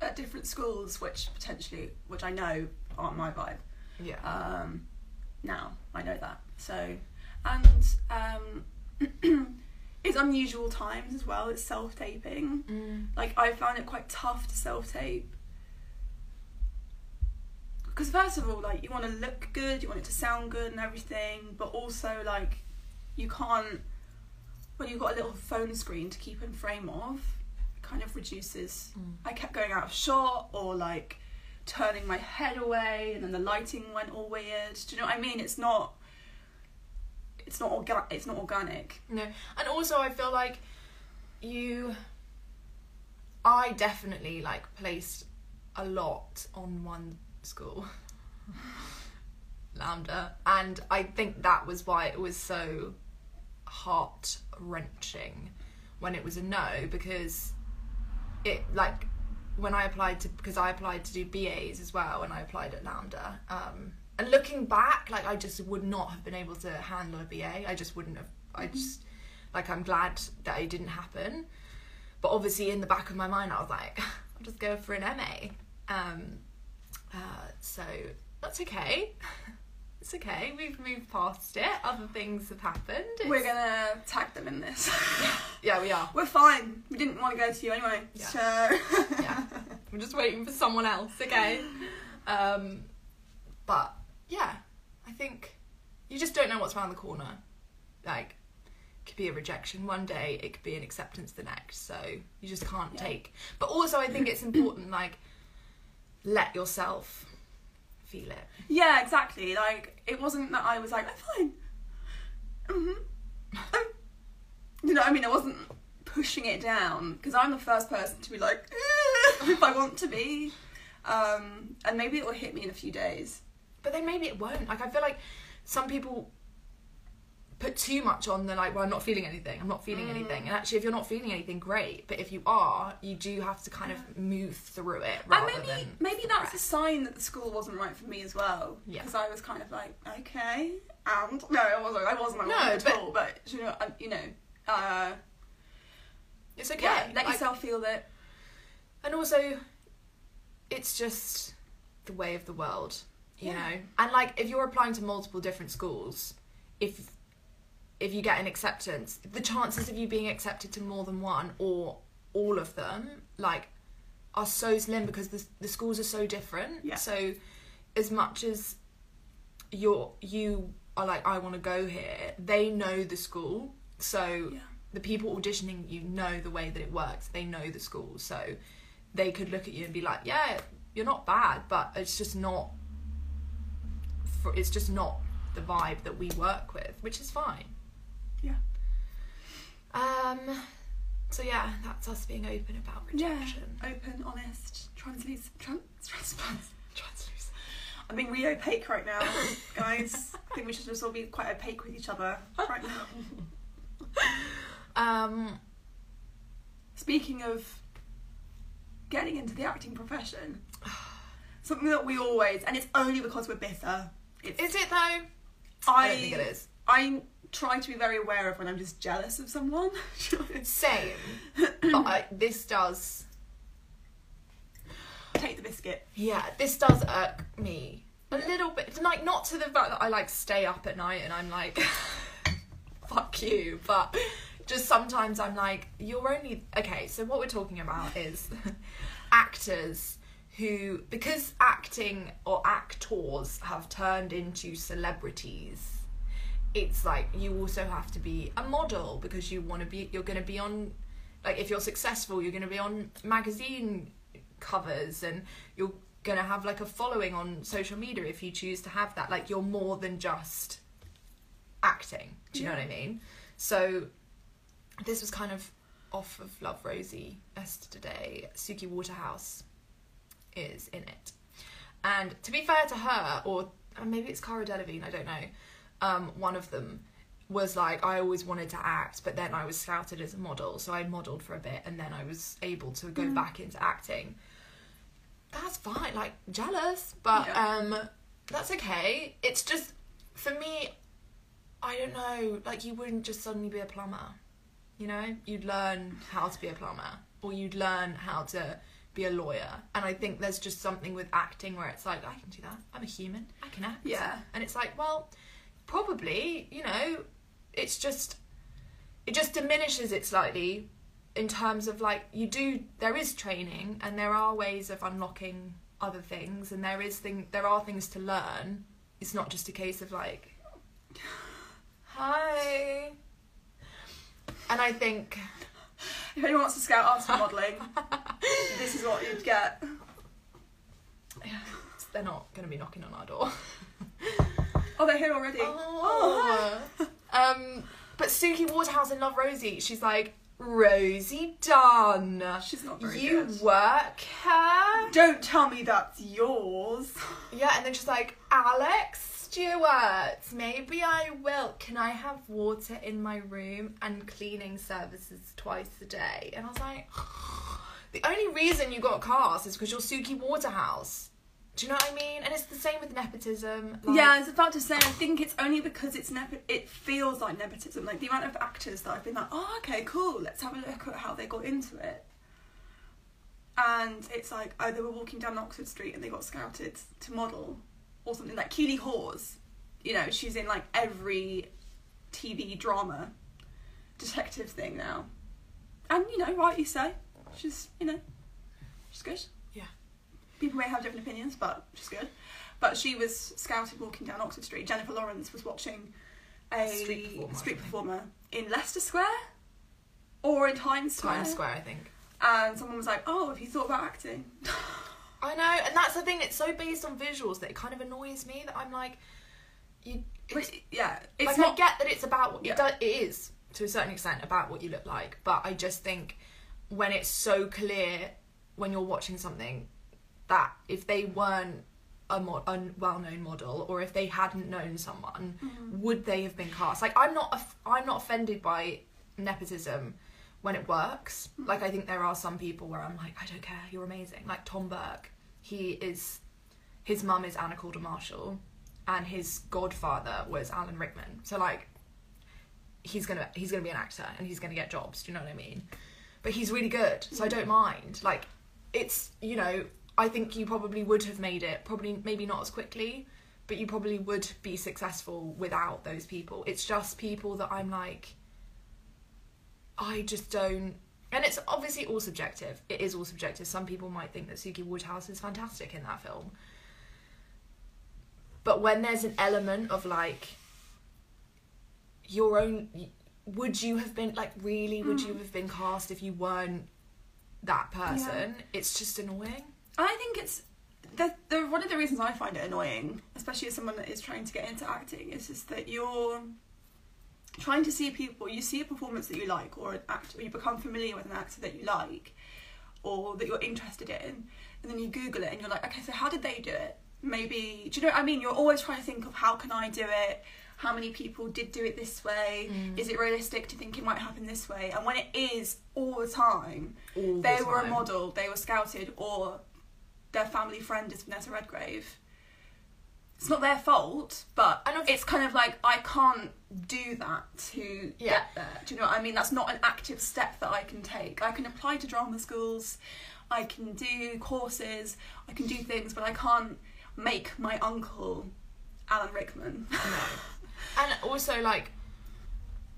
at different schools, which potentially, which I know aren't my vibe. Yeah. Um, now I know that. So, and um, [CLEARS THROAT] it's unusual times as well. It's self taping. Mm. Like I found it quite tough to self tape. Because first of all, like you want to look good, you want it to sound good and everything, but also like you can't when you've got a little phone screen to keep in frame of, kind of reduces. Mm. I kept going out of shot or like turning my head away, and then the lighting went all weird. Do you know what I mean? It's not. It's not orga- It's not organic. No, and also I feel like you. I definitely like placed a lot on one school, LAMDA, and I think that was why it was so heart wrenching when it was a no because it like when I applied to because I applied to do BAs as well when I applied at LAMDA. Um, and looking back, like I just would not have been able to handle a BA. I just wouldn't have. I just like I'm glad that it didn't happen. But obviously, in the back of my mind, I was like, [LAUGHS] I'll just go for an MA. Um, uh, so that's okay. [LAUGHS] It's okay. We've moved past it. Other things have happened. It's- We're gonna tag them in this. [LAUGHS] Yeah, we are. We're fine. We didn't want to go to you anyway. Yeah. So yeah. we're just waiting for someone else, okay? Um, but yeah, I think you just don't know what's around the corner. Like, it could be a rejection one day, it could be an acceptance the next. So you just can't Yeah. take. But also, I think it's important, like, let yourself feel it. Yeah, exactly. Like it wasn't that I was like, I'm fine. hmm you know, I mean, I wasn't pushing it down because I'm the first person to be like, [LAUGHS] if I want to be, um, and maybe it will hit me in a few days. But then maybe it won't. Like, I feel like some people put too much on the like, well, I'm not feeling anything. I'm not feeling Mm. anything. And actually, if you're not feeling anything, great. But if you are, you do have to kind of move through it and maybe maybe that's a sign that the school wasn't right for me as well. Yeah. Because I was kind of like, okay, and no, I wasn't. I wasn't. I No, wasn't but- at all. But you know, I, you know, uh, It's okay. yeah, let Like, yourself feel that. and also, it's just the way of the world, you Yeah. know. And like, if you're applying to multiple different schools, if if you get an acceptance, the chances of you being accepted to more than one or all of them, like, are so slim because the the schools are so different. Yeah. So, as much as you're you are like, I want to go here, they know the school, so Yeah. the people auditioning you know the way that it works. They know the school, so they could look at you and be like, "Yeah, you're not bad, but it's just not. For, it's just not the vibe that we work with, which is fine." Yeah. Um. So yeah, that's us being open about rejection. Yeah, open, honest, translucent, trans, translucent. Translucent. I'm being really opaque right now, guys. I think we should just all be quite opaque with each other right now. Um. Speaking of getting into the acting profession, something that we always, and it's only because we're bitter. It's, Is it though? I, I don't think it is. I try to be very aware of when I'm just jealous of someone. [LAUGHS] Same. [COUGHS] but I, this does. Take the biscuit. Yeah, this does irk me a little bit. Like not to the fact that I like stay up at night and I'm like, [LAUGHS] fuck you, but just sometimes I'm like, you're only okay. So what we're talking about is [LAUGHS] actors who, because acting or actors have turned into celebrities. It's like you also have to be a model because you want to be. You're going to be on, like if you're successful, you're going to be on magazine covers and you're going to have like a following on social media if you choose to have that like you're more than just acting do you know what i mean so this was kind of off of love rosie yesterday suki waterhouse is in it and to be fair to her or maybe it's cara delevingne i don't know um, one of them was like I always wanted to act, but then I was scouted as a model, so I modelled for a bit, and then I was able to go Mm. back into acting. That's fine, like jealous, but Yeah. um, that's okay. It's just for me, I don't know. Like you wouldn't just suddenly be a plumber, you know? You'd learn how to be a plumber, or you'd learn how to be a lawyer. And I think there's just something with acting where it's like I can do that. I'm a human. I can act. Yeah. And it's like, well, probably, you know, it's just it just diminishes it slightly in terms of like you do there is training and there are ways of unlocking other things and there is thing there are things to learn. It's not just a case of like [SIGHS] hi. And I think If [LAUGHS] anyone wants to scout after modelling, [LAUGHS] this is what you'd get. Yeah, they're not going to be knocking on our door. [LAUGHS] Oh, they're here already. Oh. um, but Suki Waterhouse in Love Rosie, she's like, Rosie Dunne, She's not very you good. work her? Don't tell me that's yours. Yeah, and then she's like, Alex Stewart, maybe I will. Can I have water in my room and cleaning services twice a day? And I was like, [SIGHS] the only reason you got cast is because you're Suki Waterhouse. Do you know what I mean? And it's the same with nepotism. Like, yeah, I was about to say. I think it's only because it's nepo- It feels like nepotism. Like the amount of actors that I've been like, oh, okay, cool. Let's have a look at how they got into it. And it's like, oh, they were walking down Oxford Street and they got scouted to model, or something like Keeley Hawes. You know, she's in like every TV drama, detective thing now, and you know, rightly so. She's, you know, she's good. Yeah. People may have different opinions, but she's good. But she was scouted walking down Oxford Street. Jennifer Lawrence was watching a Street performer, street performer in Leicester Square or in Times Square. Times Square, I think. And someone was like, "Oh, have you thought about acting?" [LAUGHS] I know, and that's the thing. It's so based on visuals that it kind of annoys me that I'm like, you. It's, Which, yeah, it's like not. I get that it's about what Yeah. it, does, it is to a certain extent about what you look like, but I just think when it's so clear when you're watching something that if they weren't a, a well-known model or if they hadn't known someone, Mm-hmm. would they have been cast? Like I'm not I'm not offended by nepotism when it works. Mm-hmm. Like I think there are some people where I'm like I don't care, you're amazing. Like Tom Burke, he is his mum is Anna Calder Marshall and his godfather was Alan Rickman. So like he's gonna he's gonna be an actor and he's gonna get jobs, do you know what I mean? But he's really good, so I don't mind. Like it's you know, I think you probably would have made it, probably maybe not as quickly, but you probably would be successful without those people. It's just people that I'm like I just don't and it's obviously all subjective. It is all subjective. Some people might think that Suki Woodhouse is fantastic in that film. But when there's an element of like your own would you have been like really would you hmm. have been cast if you weren't that person? It's just annoying. I think it's the, the one of the reasons I find it annoying, especially as someone that is trying to get into acting, is just that you're trying to see people. You see a performance that you like, or an actor, or you become familiar with an actor that you like, or that you're interested in, and then you Google it and you're like, okay, so how did they do it? Maybe do you know what I mean? You're always trying to think of how can I do it. How many people did do it this way? Mm. Is it realistic to think it might happen this way? And when it is all the time, All they the were a model, they were scouted, or their family friend is Vanessa Redgrave. It's not their fault, but it's kind of like I can't do that to Yeah. get there. Do you know what I mean? That's not an active step that I can take. I can apply to drama schools, I can do courses, I can do things, but I can't make my uncle Alan Rickman. No. [LAUGHS] And also, like,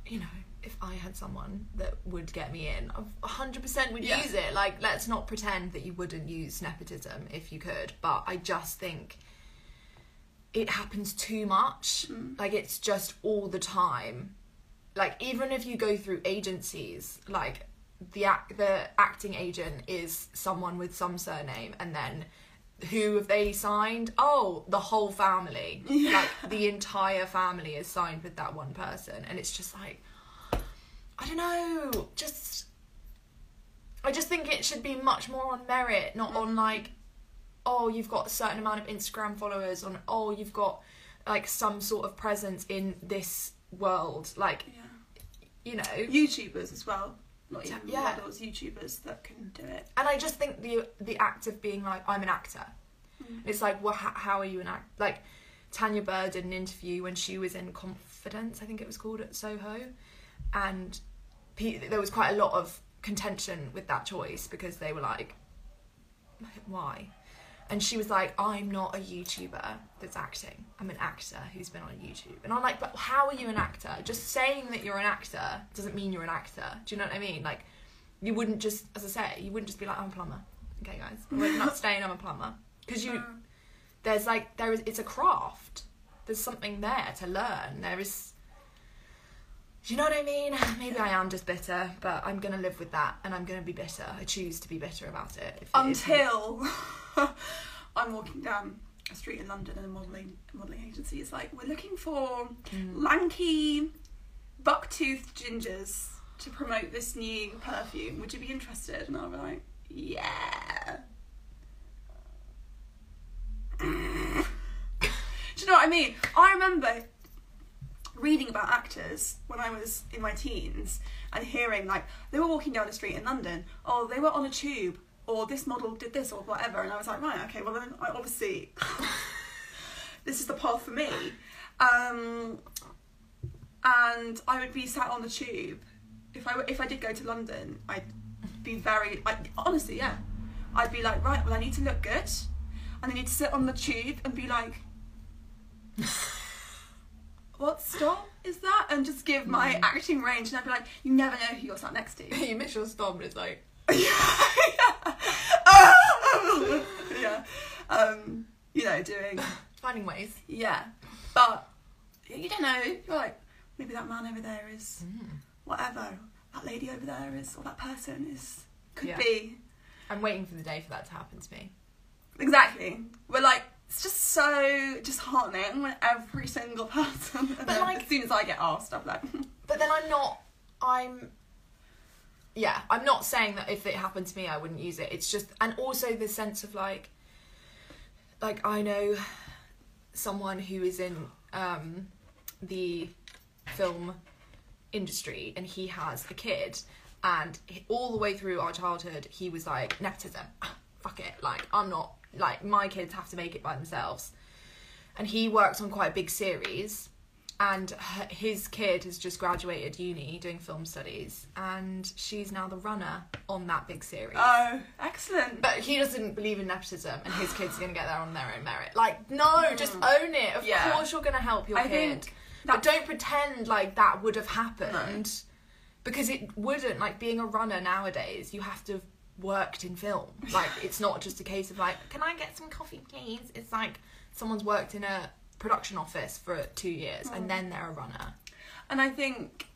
you know, if I had someone that would get me in, I 100% would Yeah. use it. Like, let's not pretend that you wouldn't use nepotism if you could, but I just think it happens too much. Mm. Like, it's just all the time. Like, even if you go through agencies, like, the act, the acting agent is someone with some surname, and then who have they signed? Oh, the whole family. [LAUGHS] Yeah. Like the entire family is signed with that one person, and it's just like I don't know. Just I just think it should be much more on merit, not on like oh you've got a certain amount of Instagram followers, on oh you've got like some sort of presence in this world, like yeah. you know. YouTubers as well. Not even Yeah. models, YouTubers that can do it. And I just think the the act of being like I'm an actor. Mm. It's like, well, how, how are you an act? Like Tanya Burr did an interview when she was in Confidence, I think it was called at Soho, and there was quite a lot of contention with that choice because they were like, why? And she was like, I'm not a YouTuber that's acting. I'm an actor who's been on YouTube. And I'm like, but how are you an actor? Just saying that you're an actor doesn't mean you're an actor. Do you know what I mean? Like, you wouldn't just, as I say, you wouldn't just be like, I'm a plumber. Okay, guys, [LAUGHS] we're not staying. I'm a plumber because you there's like there is it's a craft. There's something there to learn. There is Do you know what I mean? [SIGHS] Maybe I am just bitter, but I'm gonna live with that, and I'm gonna be bitter. I choose to be bitter about it. If it Until [LAUGHS] I'm walking down a street in London and a modelling modelling agency is like, we're looking for Mm. lanky, buck-toothed gingers to promote this new perfume. Would you be interested? And I'll be like, yeah. [LAUGHS] Do you know what I mean? I remember reading about actors when I was in my teens and hearing like they were walking down the street in London, or they were on a tube, or this model did this or whatever, and I was like, right, okay, well then I obviously [LAUGHS] this is the path for me. Um, and I would be sat on the tube if I if I did go to London, I'd be very I, honestly, yeah, I'd be like, right, well I need to look good, and I need to sit on the tube and be like. What stop is that? And just give my Mm. acting range, and I'd be like, you never know who you're sat next to. [LAUGHS] you miss your storm, and it's like [LAUGHS] yeah. [LAUGHS] yeah. Um, you know, doing finding ways. yeah. But you don't know. You're like, maybe that man over there is Mm. whatever. That lady over there is or that person is could Yeah. be. I'm waiting for the day for that to happen to me. Exactly. We're like it's just so disheartening when every single [LAUGHS] person But like- as soon as I get asked, I'm like [LAUGHS] But then I'm not. I'm. Yeah, I'm not saying that if it happened to me, I wouldn't use it. It's just, and also the sense of like, like I know someone who is in um, the film industry, and he has a kid, and all the way through our childhood, he was like nepotism. [LAUGHS] Fuck it, like I'm not like my kids have to make it by themselves, and he works on quite a big series and her, his kid has just graduated uni doing film studies and she's now the runner on that big series. Oh, excellent. but he doesn't believe in nepotism and his kids are going to get there on their own merit. Like no hmm. just own it. Of Yeah. course you're going to help your I kid. think but don't pretend like that would have happened because it wouldn't. Like being a runner nowadays you have to have worked in film. Like it's not just a case of like can i get some coffee please? It's like someone's worked in a production office for two years Mm. and then they're a runner. And I think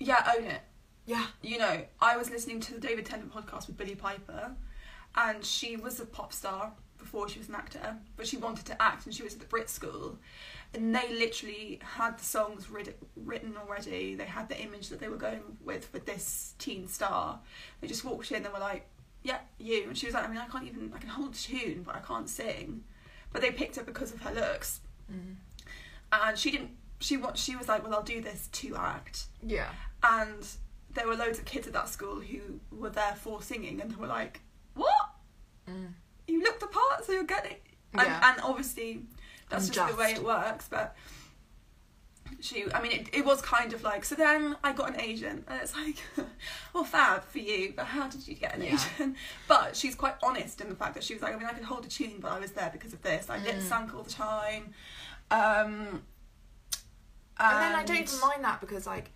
yeah, own it. yeah. You know, I was listening to the David Tennant podcast with Billie Piper, and she was a pop star before she was an actor, but she wanted to act, and she was at the Brit School, and they literally had the songs writ- written already. They had the image that they were going with with this teen star. They just walked in and were like, "Yeah, you," and she was like, "I mean, I can't even I can hold a tune, but I can't sing." But they picked her because of her looks, Mm. and she didn't. She wa- she was like, "Well, I'll do this to act." yeah and there were loads of kids at that school who were there for singing and they were like what Mm. you look the part so you're getting and, Yeah. and obviously that's just the way it works but she i mean it, it was kind of like so then i got an agent and it's like [LAUGHS] well fab for you but how did you get an Yeah. agent [LAUGHS] but she's quite honest in the fact that she was like i mean i could hold a tune but i was there because of this i lip Mm. sync all the time um and then I don't even mind that because like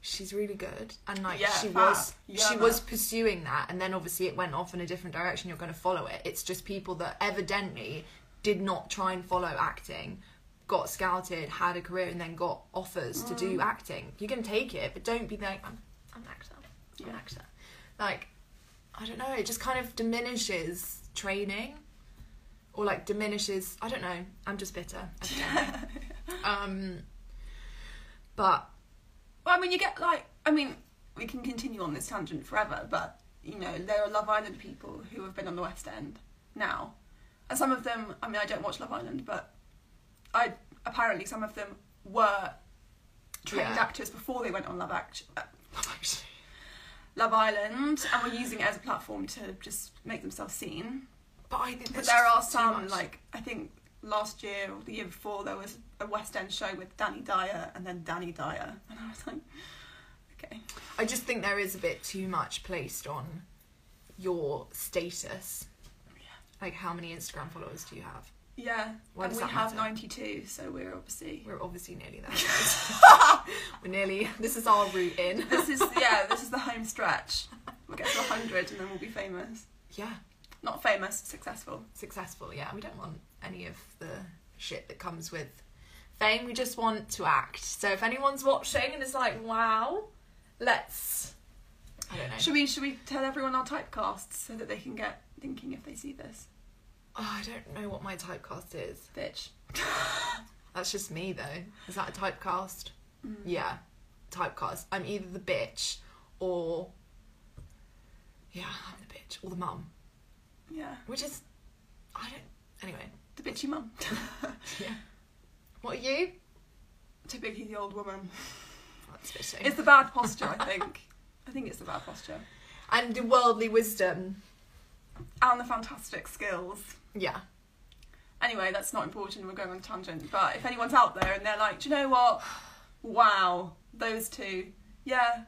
she's really good and like Yeah, she fab. was Yeah, she man. was pursuing that and then obviously it went off in a different direction you're going to follow it it's just people that evidently did not try and follow acting got scouted had a career and then got offers to Mm. do acting. You're going to take it but don't be like I'm, I'm an actor. I'm an actor. Like I don't know it just kind of diminishes training or like diminishes I don't know I'm just bitter. [LAUGHS] Um but Well, I mean, you get like, I mean, we can continue on this tangent forever, but you know, there are Love Island people who have been on the West End now, some of them, I mean, I don't watch Love Island, but I apparently some of them were trained Yeah. actors before they went on Love Act, uh, Love Island, and were using it as a platform to just make themselves seen. But I think But there are some, like I think last year or the year before, there was a West End show with Danny Dyer and then Danny Dyer, [LAUGHS] and I was like, okay. I just think there is a bit too much placed on your status. Like how many Instagram followers do you have? Yeah, Why and we have matter? 92, so we're obviously. We're obviously nearly there. [LAUGHS] We're nearly. This is our route in. This is yeah, [LAUGHS] this is the home stretch. We'll get to 100 and then we'll be famous. Yeah, Not famous, successful. successful. Yeah, we don't want any of the shit that comes with fame. We just want to act. So if anyone's watching and is like, wow, let's. I don't know. Should we should we tell everyone our typecasts so that they can get thinking if they see this? Oh, I don't know what my typecast is. Bitch. [LAUGHS] That's just me though. Is that a typecast? Mm. Yeah, typecast. I'm either the bitch or. Yeah, I'm the bitch or the mum, Yeah. which is. I don't. Anyway, The bitchy mum. [LAUGHS] yeah. What are you? Typically the old woman. That's bitching. It's the bad posture, I think. I think it's the bad posture. and the worldly wisdom. And the fantastic skills. Yeah. Anyway, that's not important. We're going on a tangent. But if anyone's out there and they're like, do you know what? Wow, those two. Yeah,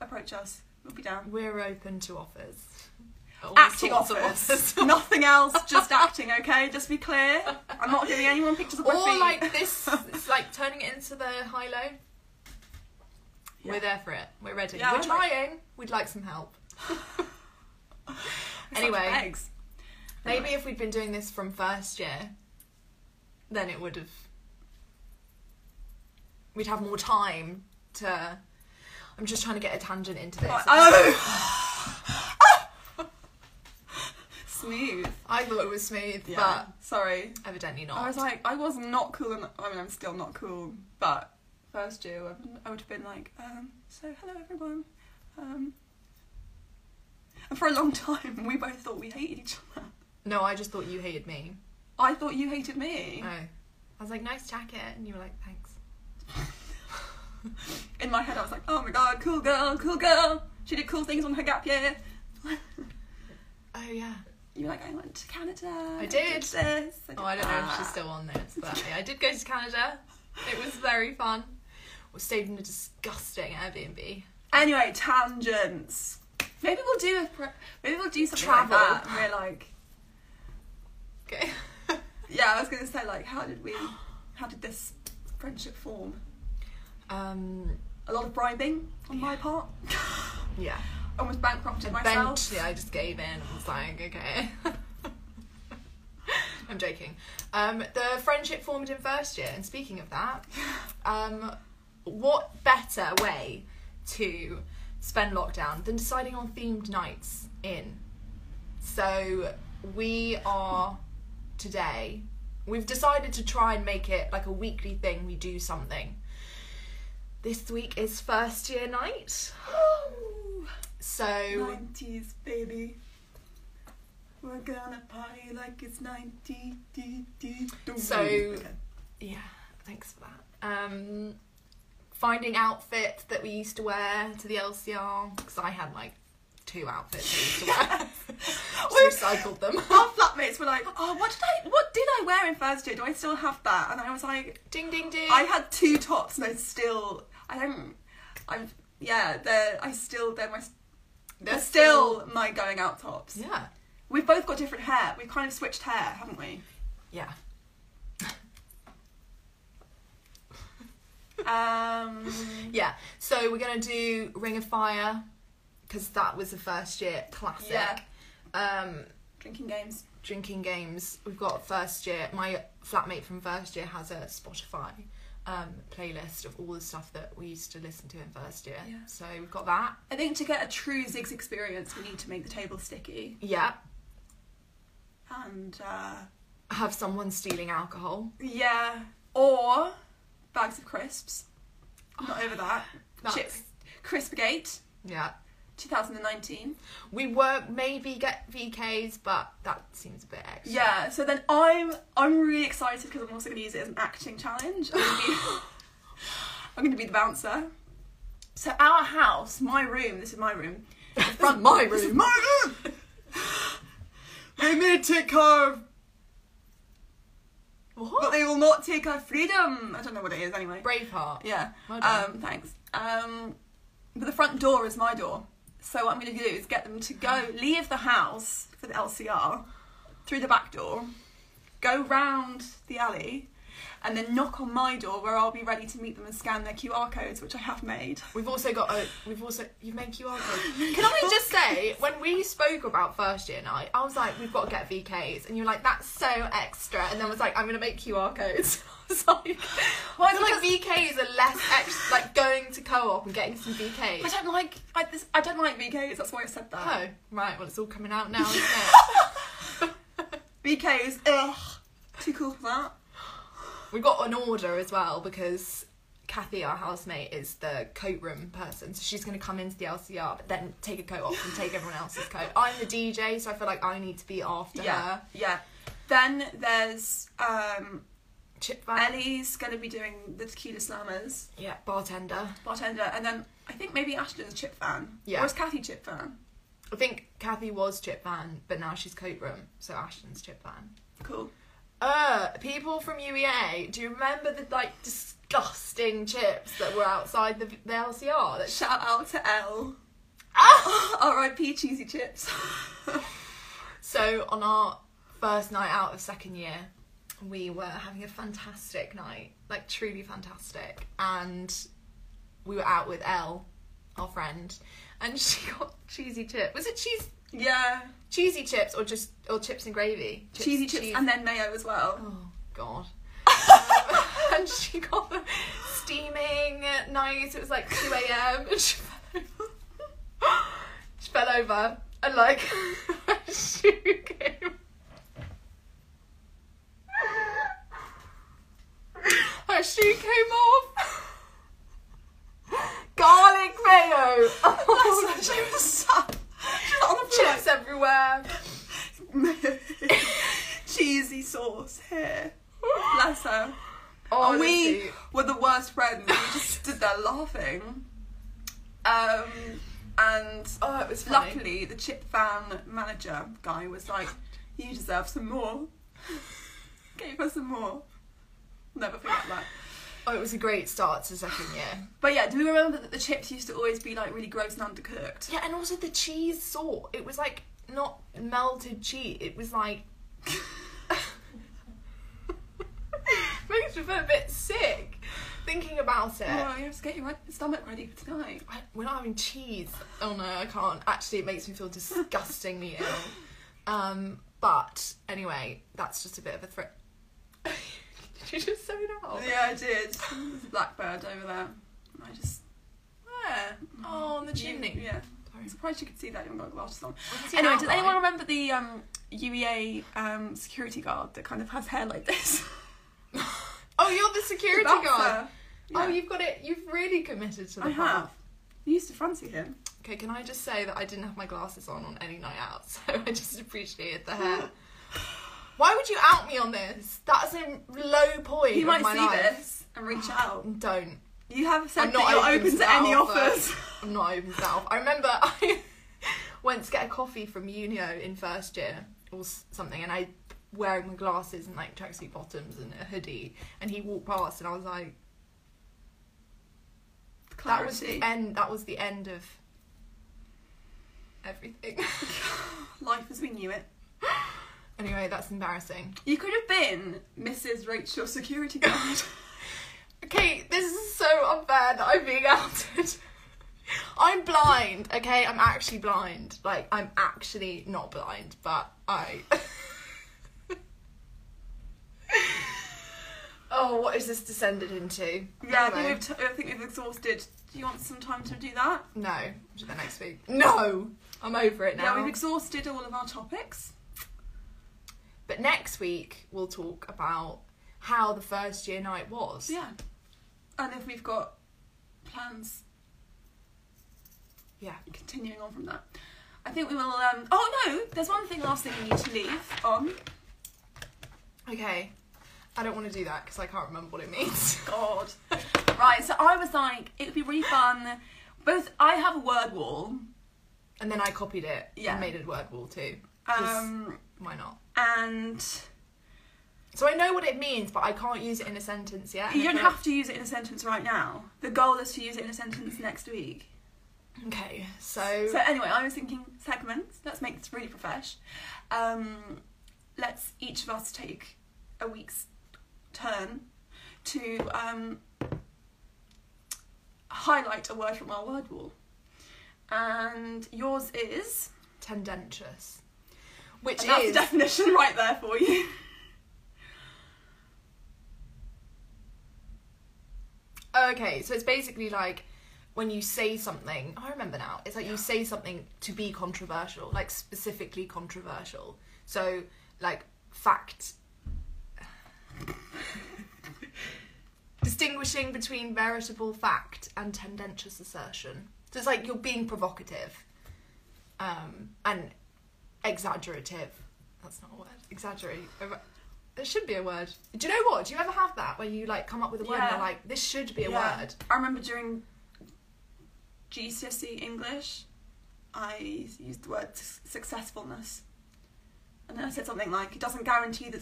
approach us. We'll be down. We're open to offers. All acting offers. [LAUGHS] Nothing else, just acting, okay? Just be clear. I'm not giving anyone pictures of my or feet. like this, [LAUGHS] it's like turning it into the high low. Yeah. We're there for it. We're ready. Yeah, We're I like- trying. We'd like some help. [LAUGHS] Anyway. eggs. Maybe if we'd been doing this from first year, then it would have. We'd have more time to. I'm just trying to get a tangent into this. Oh. [LAUGHS] Smooth. I thought it was smooth, Yeah. Sorry. evidently not. I was like, I was not cool. En- I mean, I'm still not cool. But first year, I would- I would have been like, um, so hello everyone. Um, and [LAUGHS] for a long time, we both thought we hated each other. no, I just thought you hated me. I thought you hated me. Oh. I was like, nice jacket, and you were like, thanks. [LAUGHS] In my head, I was like, oh my god, cool girl, cool girl. She did cool things on her gap year. [LAUGHS] Oh yeah. You were like, I went to Canada. I did. this. I did Oh, I don't know if she's still on this, but yeah, I did go to Canada. It was very fun. We stayed in a disgusting Airbnb. Anyway, tangents. Maybe we'll do a maybe we'll do something Travel. like that. and We're like, Okay. [LAUGHS] yeah, I was gonna say like, how did we, how did this friendship form? Um. A lot of bribing on my part. [LAUGHS] Yeah. Almost bankrupted myself. Eventually, I just gave in I was like, okay. [LAUGHS] I'm joking. Um, the friendship formed in first year, and speaking of that, um, what better way to spend lockdown than deciding on themed nights in? So we are today. We've decided to try and make it like a weekly thing. We do something. This week is first year night. [GASPS] So 90s, baby. We're gonna party like it's 90. So- Okay. Yeah, thanks for that. Um, finding outfits that we used to wear to the LCR because I had like two outfits I used to wear. [LAUGHS] Just recycled them. our flatmates were like, "Oh, what did I what did I wear in first year? Do I still have that?" And I was like, Ding ding ding. "I had two tops, and I still I don't I'm yeah they're I still they're my they're, They're still, my going out tops. Yeah. We've both got different hair. We've kind of switched hair, haven't we? Yeah. Um, Yeah. So we're gonna do Ring of Fire because that was the first year classic. Yeah. Um, drinking games. drinking games. We've got first year. My flatmate from first year has a Spotify um, playlist of all the stuff that we used to listen to in first year. Yeah. So we've got that. I think to get a true Ziggs experience, we need to make the table sticky Yeah. and uh, Have someone stealing alcohol. yeah, or bags of crisps. I'm not over that. [SIGHS] That's- Chips, Crispgate, Yeah. 2019. We were maybe get VKs, but that seems a bit extra. Yeah, so then I'm I'm really excited because I'm also going to use it as an acting challenge. I'm going to be, [LAUGHS] I'm going to be the bouncer. So our house, my room, this is my room. [LAUGHS] The Front my This is room. my room. they may take our, but they will not take our freedom. I don't know what it is anyway. Braveheart. Yeah. Well. Um, thanks. Um, but the front door is my door. So what I'm going to do is get them to go leave the house for the LCR through the back door, go round the alley, and then knock on my door where I'll be ready to meet them and scan their QR codes, which I have made. We've also got a. We've also you've made QR codes. [LAUGHS] Can I just say, when we spoke about first year night, I was like, we've got to get VKs, and you're like, that's so extra, and then I was like, I'm gonna make QR codes. [LAUGHS] I was like, why well, like VKs are less extra, like going to co-op and getting some VKs. I don't like. I, this, I don't like VKs. That's why I said that. Oh, right. Well, it's all coming out now, isn't it? [LAUGHS] VKs. Ugh. Too cool for that. We got an order as well because Kathy, our housemate, is the coat room person, so she's going to come into the LCR, but then take a coat off and take everyone else's coat. [LAUGHS] I'm the DJ, so I feel like I need to be after Yeah, her. yeah. Then there's um, Chip van, Ellie's going to be doing the tequila slammers, yeah, bartender. bartender, and then I think maybe Ashton's chip fan. Yeah. Or is Kathy chip fan? I think Kathy was Chip van, but now she's coat room, so Ashton's Chip van. Cool. Uh, people from UEA, do you remember the like disgusting chips that were outside the, the LCR? That Shout out to L. ah! [LAUGHS] R.I.P. cheesy chips. [LAUGHS] So on our first night out of second year, we were having a fantastic night, like truly fantastic, and we were out with Elle, our friend, and [LAUGHS] she got cheesy chip. Was it cheese? Yeah. Cheesy chips or just or chips and gravy? Chips, cheesy chips cheese- and then mayo as well. Oh God. Um, [LAUGHS] and she got them steaming nice. It was like two a.m. and she fell over. she fell over and like [LAUGHS] her shoe came. Her shoe came off. Garlic mayo. Oh, That's- she was sat. On the floor. chips everywhere. [LAUGHS] cheesy sauce here. Bless her. Oh, And we were the worst friends. We just stood there laughing. Um, and Oh, it was funny. luckily, the chip fan manager guy was like, "You deserve some more." Gave us some more. Never forget that. Oh, it was a great start to second year. But yeah, do we remember that the chips used to always be like really gross and undercooked? Yeah, and also the cheese salt. It was like not melted cheese. It was like [LAUGHS] makes me feel a bit sick thinking about it. Oh, you have to get your stomach ready for tonight. I, we're not having cheese. Oh no, I can't. Actually, it makes me feel disgustingly [LAUGHS] ill. Um, but anyway, that's just a bit of a threat. [LAUGHS] Did you just say that? Yeah, I did. There's a blackbird over there. I just. Where? Oh, on the chimney. Yeah. I'm surprised you could see that. You haven't got glasses on. I can see Anyway, does anyone remember the um, UEA um, security guard that kind of has hair like this? [LAUGHS] Oh, you're the security That's guard. her. Oh, you've got it. You've really committed to the I part. have. You used to fancy him. Okay, can I just say that I didn't have my glasses on on any night out, [LAUGHS] so I just appreciated the hair. Why would you out me on this? That's a low point He might see life. this and reach [SIGHS] out. Don't. You have said I'm not that you're open open to to any offer. offers. [LAUGHS] I'm not open to that. off. I remember [LAUGHS] I went to get a coffee from Unio in first year or something, and I wearing my glasses and like tracksuit bottoms and a hoodie, and he walked past, and I was like, that was the end. That was the end of everything. [LAUGHS] Life as we knew it. Anyway, that's embarrassing. You could have been Mrs. Rachel Security [LAUGHS] Guard. Okay, this is so unfair that I'm being outed. [LAUGHS] I'm blind, okay? I'm actually blind. Like, I'm actually not blind, but I. [LAUGHS] oh, what is this descended into? yeah, I think, we've t- I think we've exhausted. Do you want some time to do that? No, do that next week. No! I'm over it now. Yeah, we've exhausted all of our topics. But next week, we'll talk about how the first year night was. Yeah. And if we've got plans Yeah. continuing on from that. I think we will um oh no, there's one thing last thing we need to leave on. Okay. I don't want to do that because I can't remember what it means. [LAUGHS] God. right, so I was like, it would be really fun. Both I have a word wall. And then I copied it Yeah. and made a word wall too. Um why not? And So I know what it means, but I can't use it in a sentence yet. you don't have to use it in a sentence right now. The goal is to use it in a sentence next week. Okay, so, So anyway, I was thinking segments. Let's make this really profesh. Um, let's each of us take a week's turn to um, highlight a word from our word wall. And yours is. Tendentious. Which And that's is the definition right there for you. Okay, so it's basically like when you say something, I remember now, it's like you say something to be controversial, like specifically controversial. So, like, fact. [LAUGHS] Distinguishing between veritable fact and tendentious assertion. So it's like you're being provocative um, and exaggerative. That's not a word. Exaggerate. There should be a word. Do you know what? Do you ever have that where you like come up with a word and Yeah. you're like, this should be a Yeah. word? I remember during GCSE English, I used the word s- successfulness. And then I said something like, it doesn't guarantee the,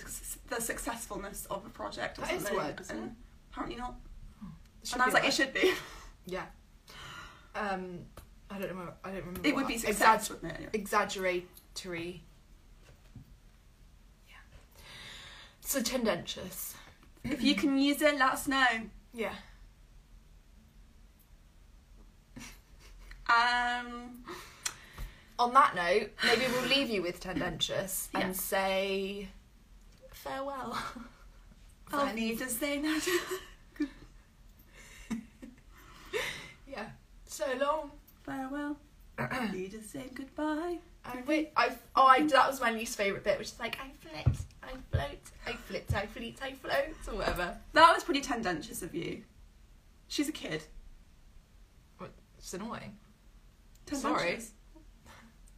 the successfulness of a project or That is a something. word, isn't and it? apparently not. It should and I was a like, word. it should be. [LAUGHS] Yeah. Um, I don't remember. I don't remember. It would be success, wouldn't it? Yeah. So tendentious. If you can use it, let us know. Yeah. Um, On that note, maybe we'll leave you with tendentious [LAUGHS] Yeah. and say farewell. I'll Friends. to say that. [LAUGHS] Yeah. So long. Farewell. Need to say goodbye. I wait. I oh, I that was my least favorite bit, which is like I flit, I float, I flit, I fleet, I float, or whatever. That was pretty tendentious of you. She's a kid. What? It's annoying. Sorry.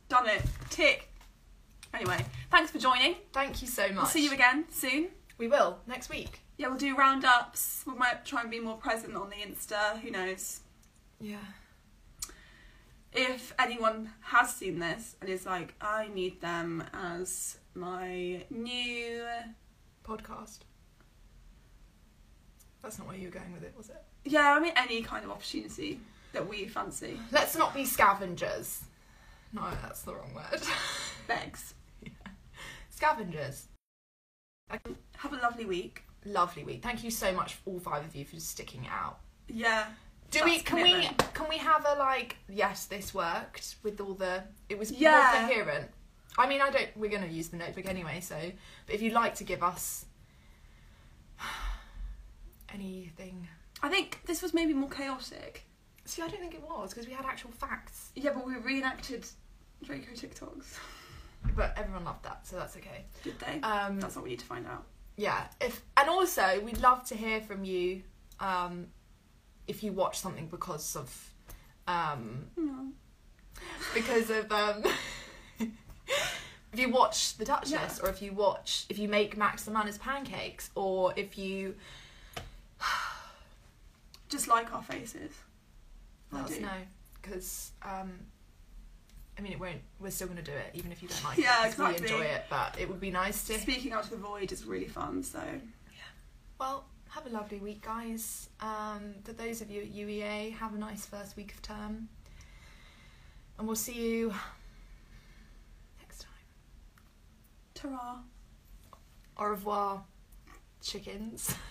Done it. Tick. Anyway, thanks for joining. Thank you so much. We'll see you again soon. We will next week. Yeah, we'll do roundups. We might try and be more present on the Insta. Who knows? Yeah. If anyone has seen this and is like, I need them as my new. Podcast. That's not where you were going with it, was it? Yeah, I mean, any kind of opportunity that we fancy. Let's not be scavengers. No, that's the wrong word. [LAUGHS] Begs. scavengers. Have a lovely week. Lovely week. Thank you so much, all five of you, for sticking it out. Yeah. Do we? Can we? Can we have a like? Yes, this worked with all the. It was Yeah. more coherent. I mean, I don't. We're going to use the notebook anyway, so. But if you'd like to give us [SIGHS] anything, I think this was maybe more chaotic. see, I don't think it was because we had actual facts, Yeah, but we reenacted Draco TikToks. [LAUGHS] but everyone loved that, so that's okay. Did they? Um, That's what we need to find out. yeah. If and also we'd love to hear from you. Um, if you watch something because of, um, No. because of um [LAUGHS] if you watch the Duchess Yeah. or if you watch if you make Max La Manna's pancakes or if you [SIGHS] Just like our faces. let I us know because um I mean it won't we're still going to do it even if you don't like Yeah, it we exactly. enjoy it but it would be nice to Speaking out to the void is really fun, so yeah. well have a lovely week guys. Um for those of you at UEA have a nice first week of term. And we'll see you next time. Ta au revoir chickens [LAUGHS]